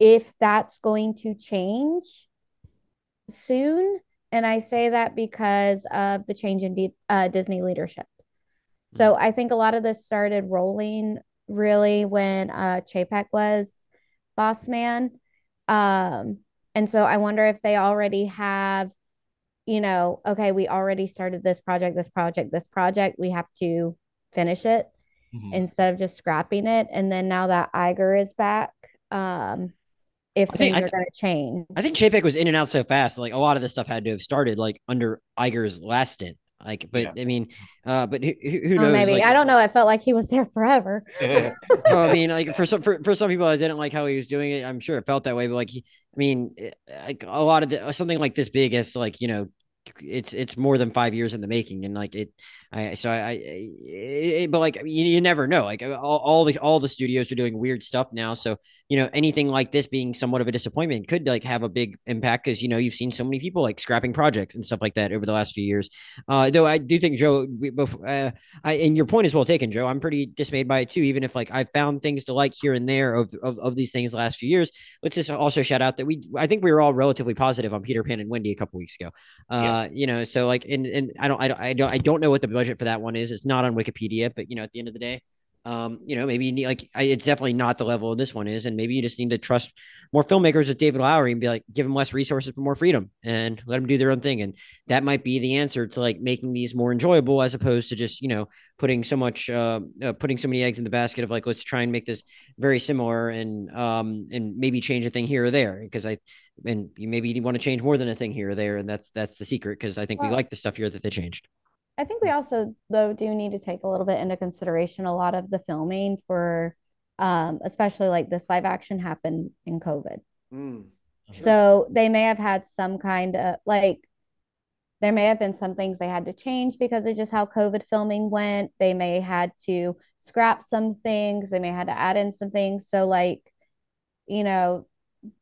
if that's going to change soon. And I say that because of the change in D uh, Disney leadership. So I think a lot of this started rolling really when uh, Chapek was boss man. Um, and so I wonder if they already have, you know, okay, we already started this project, this project, this project. We have to finish it Mhm. instead of just scrapping it. And then now that Iger is back, um, if I think- things are going to change. I think Chapek was in and out so fast. Like a lot of this stuff had to have started like under Iger's last stint. Like, but I mean, uh, but who, who who Oh, knows? maybe like- I don't know. I felt like he was there forever. no, I mean, like for some for, for some people, I didn't like how he was doing it. I'm sure it felt that way, but like, he, I mean, eh, like a lot of the, something like this big is like you know, it's it's more than five years in the making, and like it, I so I, I it, but like you, you never know. Like all, all the all the studios are doing weird stuff now, so you know anything like this being somewhat of a disappointment could like have a big impact because you know you've seen so many people like scrapping projects and stuff like that over the last few years. Uh, though I do think Joe, we, bef- uh, I, and your point is well taken, Joe. I'm pretty dismayed by it too. Even if like I found things to like here and there of, of of these things the last few years. Let's just also shout out that we I think we were all relatively positive on Peter Pan and Wendy a couple weeks ago. Uh, Uh, you know, so like and and I don't I don't I don't I don't know what the budget for that one is. It's not on Wikipedia, but you know, at the end of the day. Um, you know, maybe you need like I, it's definitely not the level this one is, and maybe you just need to trust more filmmakers with David Lowery and be like, give them less resources for more freedom and let them do their own thing. And that might be the answer to like making these more enjoyable as opposed to just, you know, putting so much, uh, uh putting so many eggs in the basket of like, let's try and make this very similar and, um, and maybe change a thing here or there. Cause I, and you maybe you want to change more than a thing here or there. And that's, that's the secret. Cause I think we like the stuff here that they changed. I think we also though do need to take a little bit into consideration a lot of the filming for um especially like this live action happened in COVID. Sure. So they may have had some kind of like there may have been some things they had to change because of just how COVID filming went. They may had to scrap some things, they may had to add in some things. So like, you know,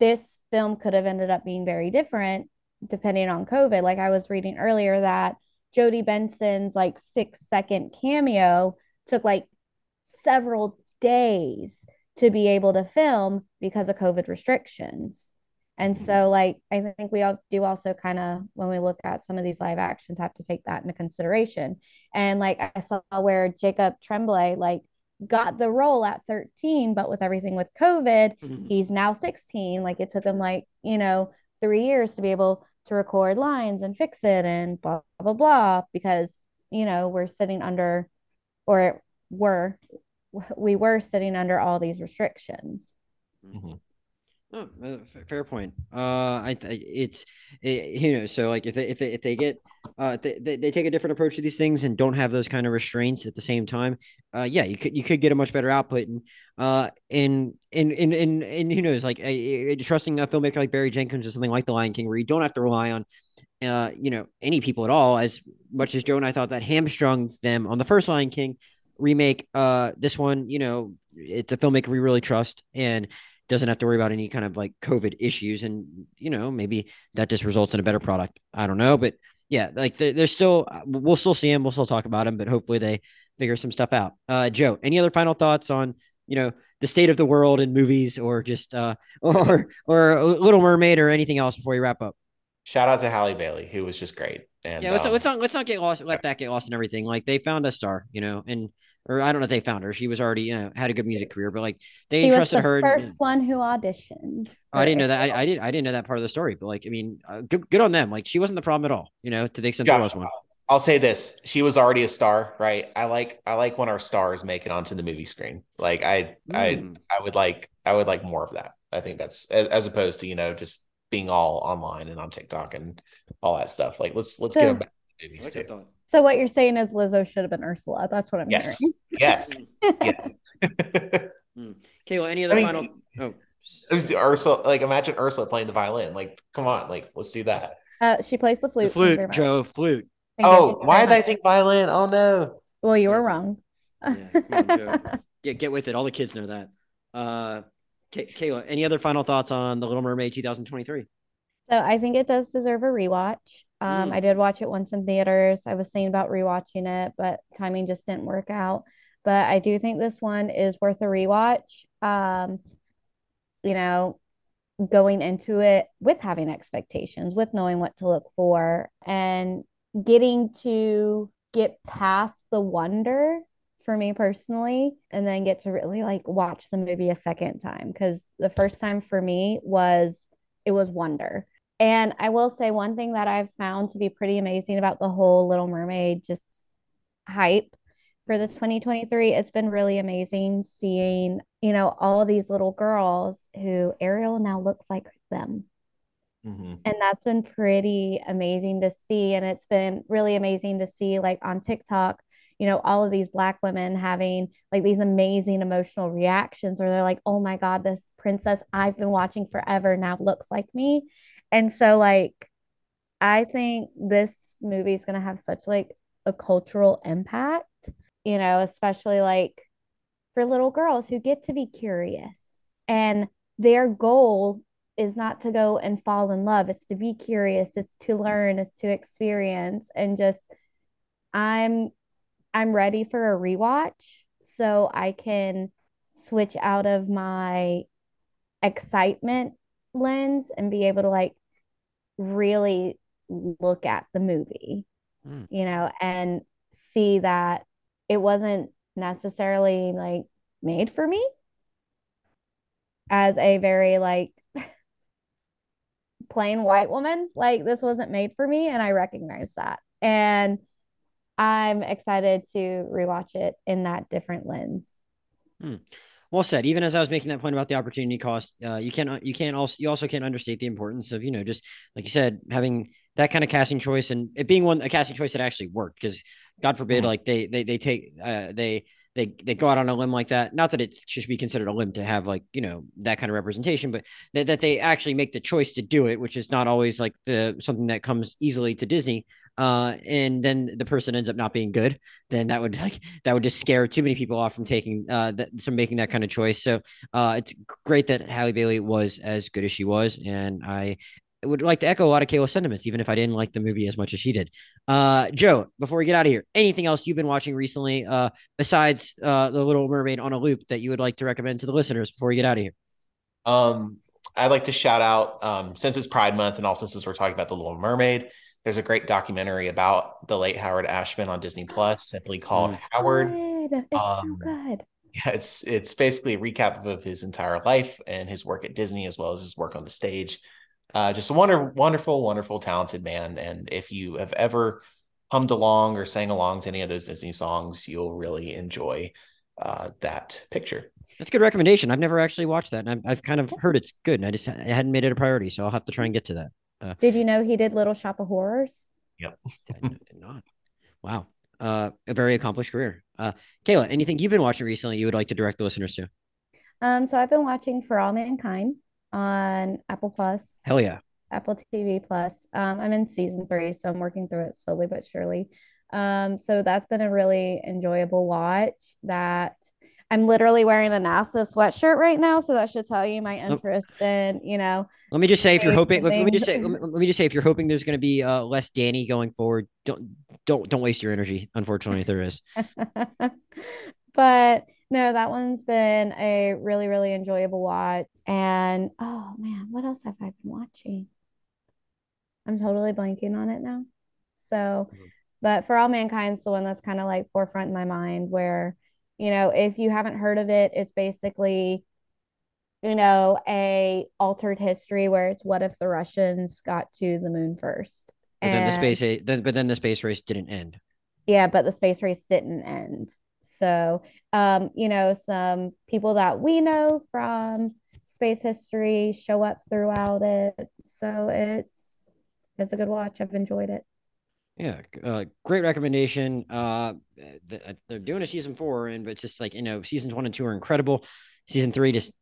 this film could have ended up being very different depending on COVID. Like I was reading earlier that Jodi Benson's like six second cameo took like several days to be able to film because of COVID restrictions. And so, like, I think we all do also kind of, when we look at some of these live actions, have to take that into consideration. And like, I saw where Jacob Tremblay, like, got the role at 13, but with everything with COVID, Mhm. he's now 16. Like, it took him, like, you know, three years to be able to record lines and fix it and blah, blah, blah, because, you know, we're sitting under, or were, we were sitting under all these restrictions. Mhm. Oh, fair point. Uh, I, I it's it, you know, so like if they if they if they get uh they, they they take a different approach to these things and don't have those kind of restraints at the same time, uh, yeah, you could you could get a much better output and uh and and and and, and who knows, like a, a- trusting a filmmaker like Barry Jenkins or something like The Lion King, where you don't have to rely on uh you know any people at all. As much as Joe and I thought that hamstrung them on the first Lion King remake, uh, this one, you know, it's a filmmaker we really trust and doesn't have to worry about any kind of like COVID issues. And, you know, maybe that just results in a better product. I don't know. But yeah, like there, there's still, we'll still see him. We'll still talk about him, but hopefully they figure some stuff out. Uh, Joe, any other final thoughts on, you know, the state of the world in movies or just, uh, or, or Little Mermaid or anything else before you wrap up? Shout out to Halle Bailey, who was just great. And Yeah, let's, um, let's not let's not get lost. Let that get lost in everything. Like they found a star, you know, and or I don't know if they found her. She was already you know had a good music career, but like they she was the her. first one who auditioned. Oh, I didn't know that. I, I didn't. I didn't know that part of the story. But like, I mean, uh, good, good on them. Like, she wasn't the problem at all. You know, to the extent Yeah. there was one. I'll say this: she was already a star, right? I like I like when our stars make it onto the movie screen. Like I I Mm. I would like I would like more of that. I think that's as, as opposed to you know just being all online and on TikTok and all that stuff. Like let's let's get So- them back to I movies like too. That thought. So what you're saying is Lizzo should have been Ursula. That's what I'm Yes, hearing. yes, Mm. yes. Kayla, any other I mean, final? Oh, It was Ursula. Like imagine Ursula playing the violin. Like come on, like let's do that. Uh, she plays the flute. the Thank you very flute. Joe, flute. Thank Oh, why very did I think violin? Oh no. Well, you were Yeah. wrong. Yeah, on, Get get with it. All the kids know that. Uh, Kay- Kayla, any other final thoughts on the Little Mermaid 2023? So I think it does deserve a rewatch. Um, Mm. I did watch it once in theaters. I was saying about rewatching it, but timing just didn't work out. But I do think this one is worth a rewatch. Um, you know, going into it with having expectations, with knowing what to look for, and getting to get past the wonder for me personally, and then get to really like watch the movie a second time. Because the first time for me was it was wonder. And I will say one thing that I've found to be pretty amazing about the whole Little Mermaid just hype for the 2023, it's been really amazing seeing, you know, all of these little girls who Ariel now looks like them. Mhm. And that's been pretty amazing to see. And it's been really amazing to see, like on TikTok, you know, all of these Black women having like these amazing emotional reactions where they're like, oh my God, this princess I've been watching forever now looks like me. And so, like, I think this movie is going to have such like a cultural impact, you know, especially like for little girls who get to be curious. And their goal is not to go and fall in love. It's to be curious, it's to learn, it's to experience. And just I'm I'm ready for a rewatch so I can switch out of my excitement lens and be able to like really look at the movie, Mm. you know, and see that it wasn't necessarily like made for me as a very like plain white woman. Like this wasn't made for me, and I recognize that. And I'm excited to rewatch it in that different lens. Well said. Even as I was making that point about the opportunity cost, uh, you can't you can't also you also can't understate the importance of you know just like you said having that kind of casting choice and it being one a casting choice that actually worked because God forbid Mhm. like they they they take uh, they they they go out on a limb like that. Not that it should be considered a limb to have like you know that kind of representation, but that, that they actually make the choice to do it, which is not always like the something that comes easily to Disney. Uh, and then the person ends up not being good, then that would like that would just scare too many people off from taking uh that from making that kind of choice. So uh, it's great that Halle Bailey was as good as she was, and I would like to echo a lot of Kayla's sentiments, even if I didn't like the movie as much as she did. Uh, Joe, before we get out of here, anything else you've been watching recently, uh, besides uh, The Little Mermaid on a loop that you would like to recommend to the listeners before we get out of here? Um, I'd like to shout out um, since it's Pride Month and also since we're talking about the Little Mermaid. There's a great documentary about the late Howard Ashman on Disney Plus, simply called Mm. Howard. Good. It's so Um, good. Yeah, it's it's basically a recap of his entire life and his work at Disney as well as his work on the stage. Uh, just a wonder, wonderful, wonderful, talented man. And if you have ever hummed along or sang along to any of those Disney songs, you'll really enjoy uh, that picture. That's a good recommendation. I've never actually watched that, and I've, I've kind of heard it's good, and I just I hadn't made it a priority, so I'll have to try and get to that. Did you know he did Little Shop of Horrors? I did not. Wow. Uh, a very accomplished career. Uh, Kayla, anything you've been watching recently you would like to direct the listeners to? Um, so I've been watching For All Mankind on Apple Plus, Hell yeah. Apple TV Plus. Um, I'm in season three, so I'm working through it slowly but surely. Um, so that's been a really enjoyable watch. That I'm literally wearing a NASA sweatshirt right now, so that should tell you my Oh. interest in, you know, Let me just say, if you're hoping, let, let me just say, let me, let me just say, if you're hoping there's going to be uh, less Danny going forward, don't don't don't waste your energy. Unfortunately, there is. but no, that one's been a really, really enjoyable watch. And oh man, what else have I been watching? I'm totally blanking on it now. So, Mhm. but For All Mankind's the one that's kind of like forefront in my mind where, you know, if you haven't heard of it, it's basically, you know, a altered history where it's what if the Russians got to the moon first? But then the space, then but then the space race didn't end. yeah, but the space race didn't end. So, um, you know, some people that we know from space history show up throughout it. So it's it's a good watch. I've enjoyed it. Yeah, uh, great recommendation. Uh, uh, they're doing a season four, and but it's just like you know, seasons one and two are incredible. Season three just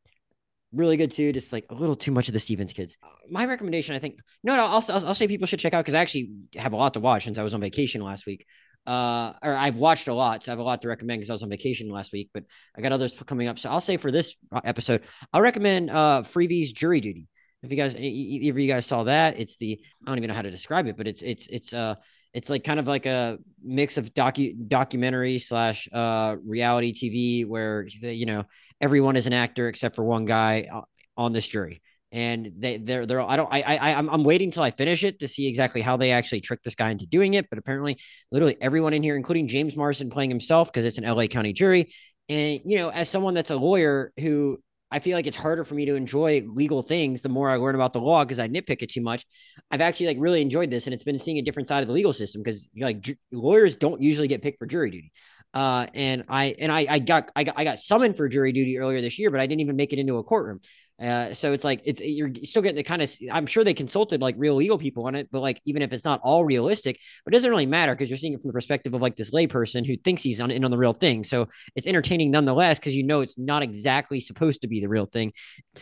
really good too. Just like a little too much of the Stevens kids. My recommendation, I think, no, no, I'll I'll, I'll say people should check out because I actually have a lot to watch since I was on vacation last week. Uh, or I've watched a lot, so I have a lot to recommend because I was on vacation last week. But I got others coming up, so I'll say for this episode, I'll recommend uh Freevee's Jury Duty. If you guys, of you guys saw that, it's the I don't even know how to describe it, but it's it's it's uh it's like kind of like a mix of docu documentary slash uh reality TV where you know everyone is an actor except for one guy uh, on this jury and they they're they're I don't I I I'm, I'm waiting until I finish it to see exactly how they actually trick this guy into doing it. But apparently, literally everyone in here, including James Marsden playing himself, because it's an LA County jury. And you know, as someone that's a lawyer who I feel like it's harder for me to enjoy legal things the more I learn about the law because I nitpick it too much. I've actually like really enjoyed this, and it's been seeing a different side of the legal system because you know, like ju- lawyers don't usually get picked for jury duty. Uh, and I and I I got I got I got summoned for jury duty earlier this year, but I didn't even make it into a courtroom. Uh, so it's like it's you're still getting the kind of I'm sure they consulted like real legal people on it, but like even if it's not all realistic, but it doesn't really matter because you're seeing it from the perspective of like this layperson who thinks he's on in on the real thing. So it's entertaining nonetheless because you know it's not exactly supposed to be the real thing.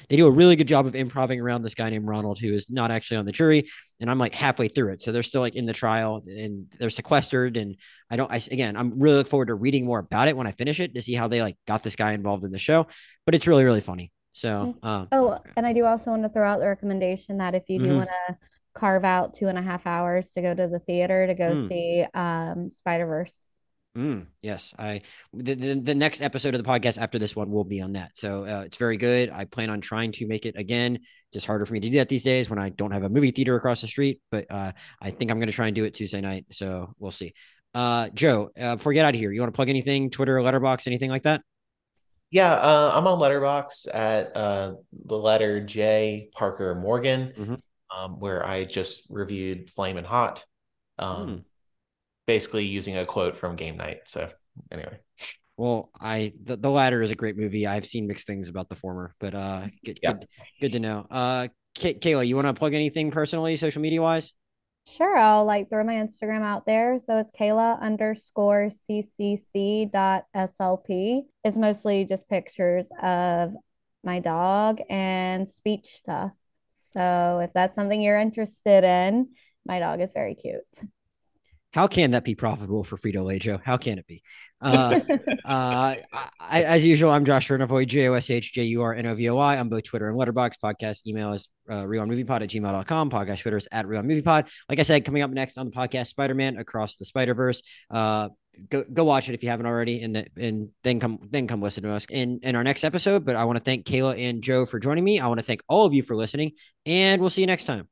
They do a really good job of improving around this guy named Ronald who is not actually on the jury, and I'm like halfway through it, so they're still like in the trial and they're sequestered. And I don't, I again, I'm really looking forward to reading more about it when I finish it to see how they like got this guy involved in the show. But it's really really funny. So, uh, oh, and I do also want to throw out the recommendation that if you do mm-hmm. want to carve out two and a half hours to go to the theater to go mm. see um, Spider Verse. Mm, yes, I the, the, the next episode of the podcast after this one will be on that. So uh, it's very good. I plan on trying to make it again. Just harder for me to do that these days when I don't have a movie theater across the street. But uh, I think I'm going to try and do it Tuesday night. So we'll see. Uh, Joe, uh, before we get out of here, you want to plug anything, Twitter, Letterboxd, anything like that? Yeah, uh, I'm on Letterboxd at uh, the letter J Parker Morgan, mm-hmm. um, where I just reviewed Flamin' Hot, um, mm. basically using a quote from Game Night. So anyway. Well, I the, the latter is a great movie. I've seen mixed things about the former, but uh, good, yeah. good, good to know. Uh, Kay- Kayla, you want to plug anything personally, social media wise? Sure, I'll like throw my Instagram out there. So it's Kayla underscore CCC dot SLP. It's mostly just pictures of my dog and speech stuff. So if that's something you're interested in, my dog is very cute. How can that be profitable for Frito Lay, Joe? How can it be? Uh, uh, I, as usual, I'm Josh Jurnovoi, J O S H J U R N O V O I. I'm both Twitter and Letterboxd. Podcast email is uh, RewindMoviePod at gmail.com. Podcast Twitter is at RewindMoviePod. Like I said, coming up next on the podcast, Spider Man Across the Spider Verse. Uh, go go watch it if you haven't already, and the, and then come then come listen to us in in our next episode. But I want to thank Kayla and Joe for joining me. I want to thank all of you for listening, and we'll see you next time.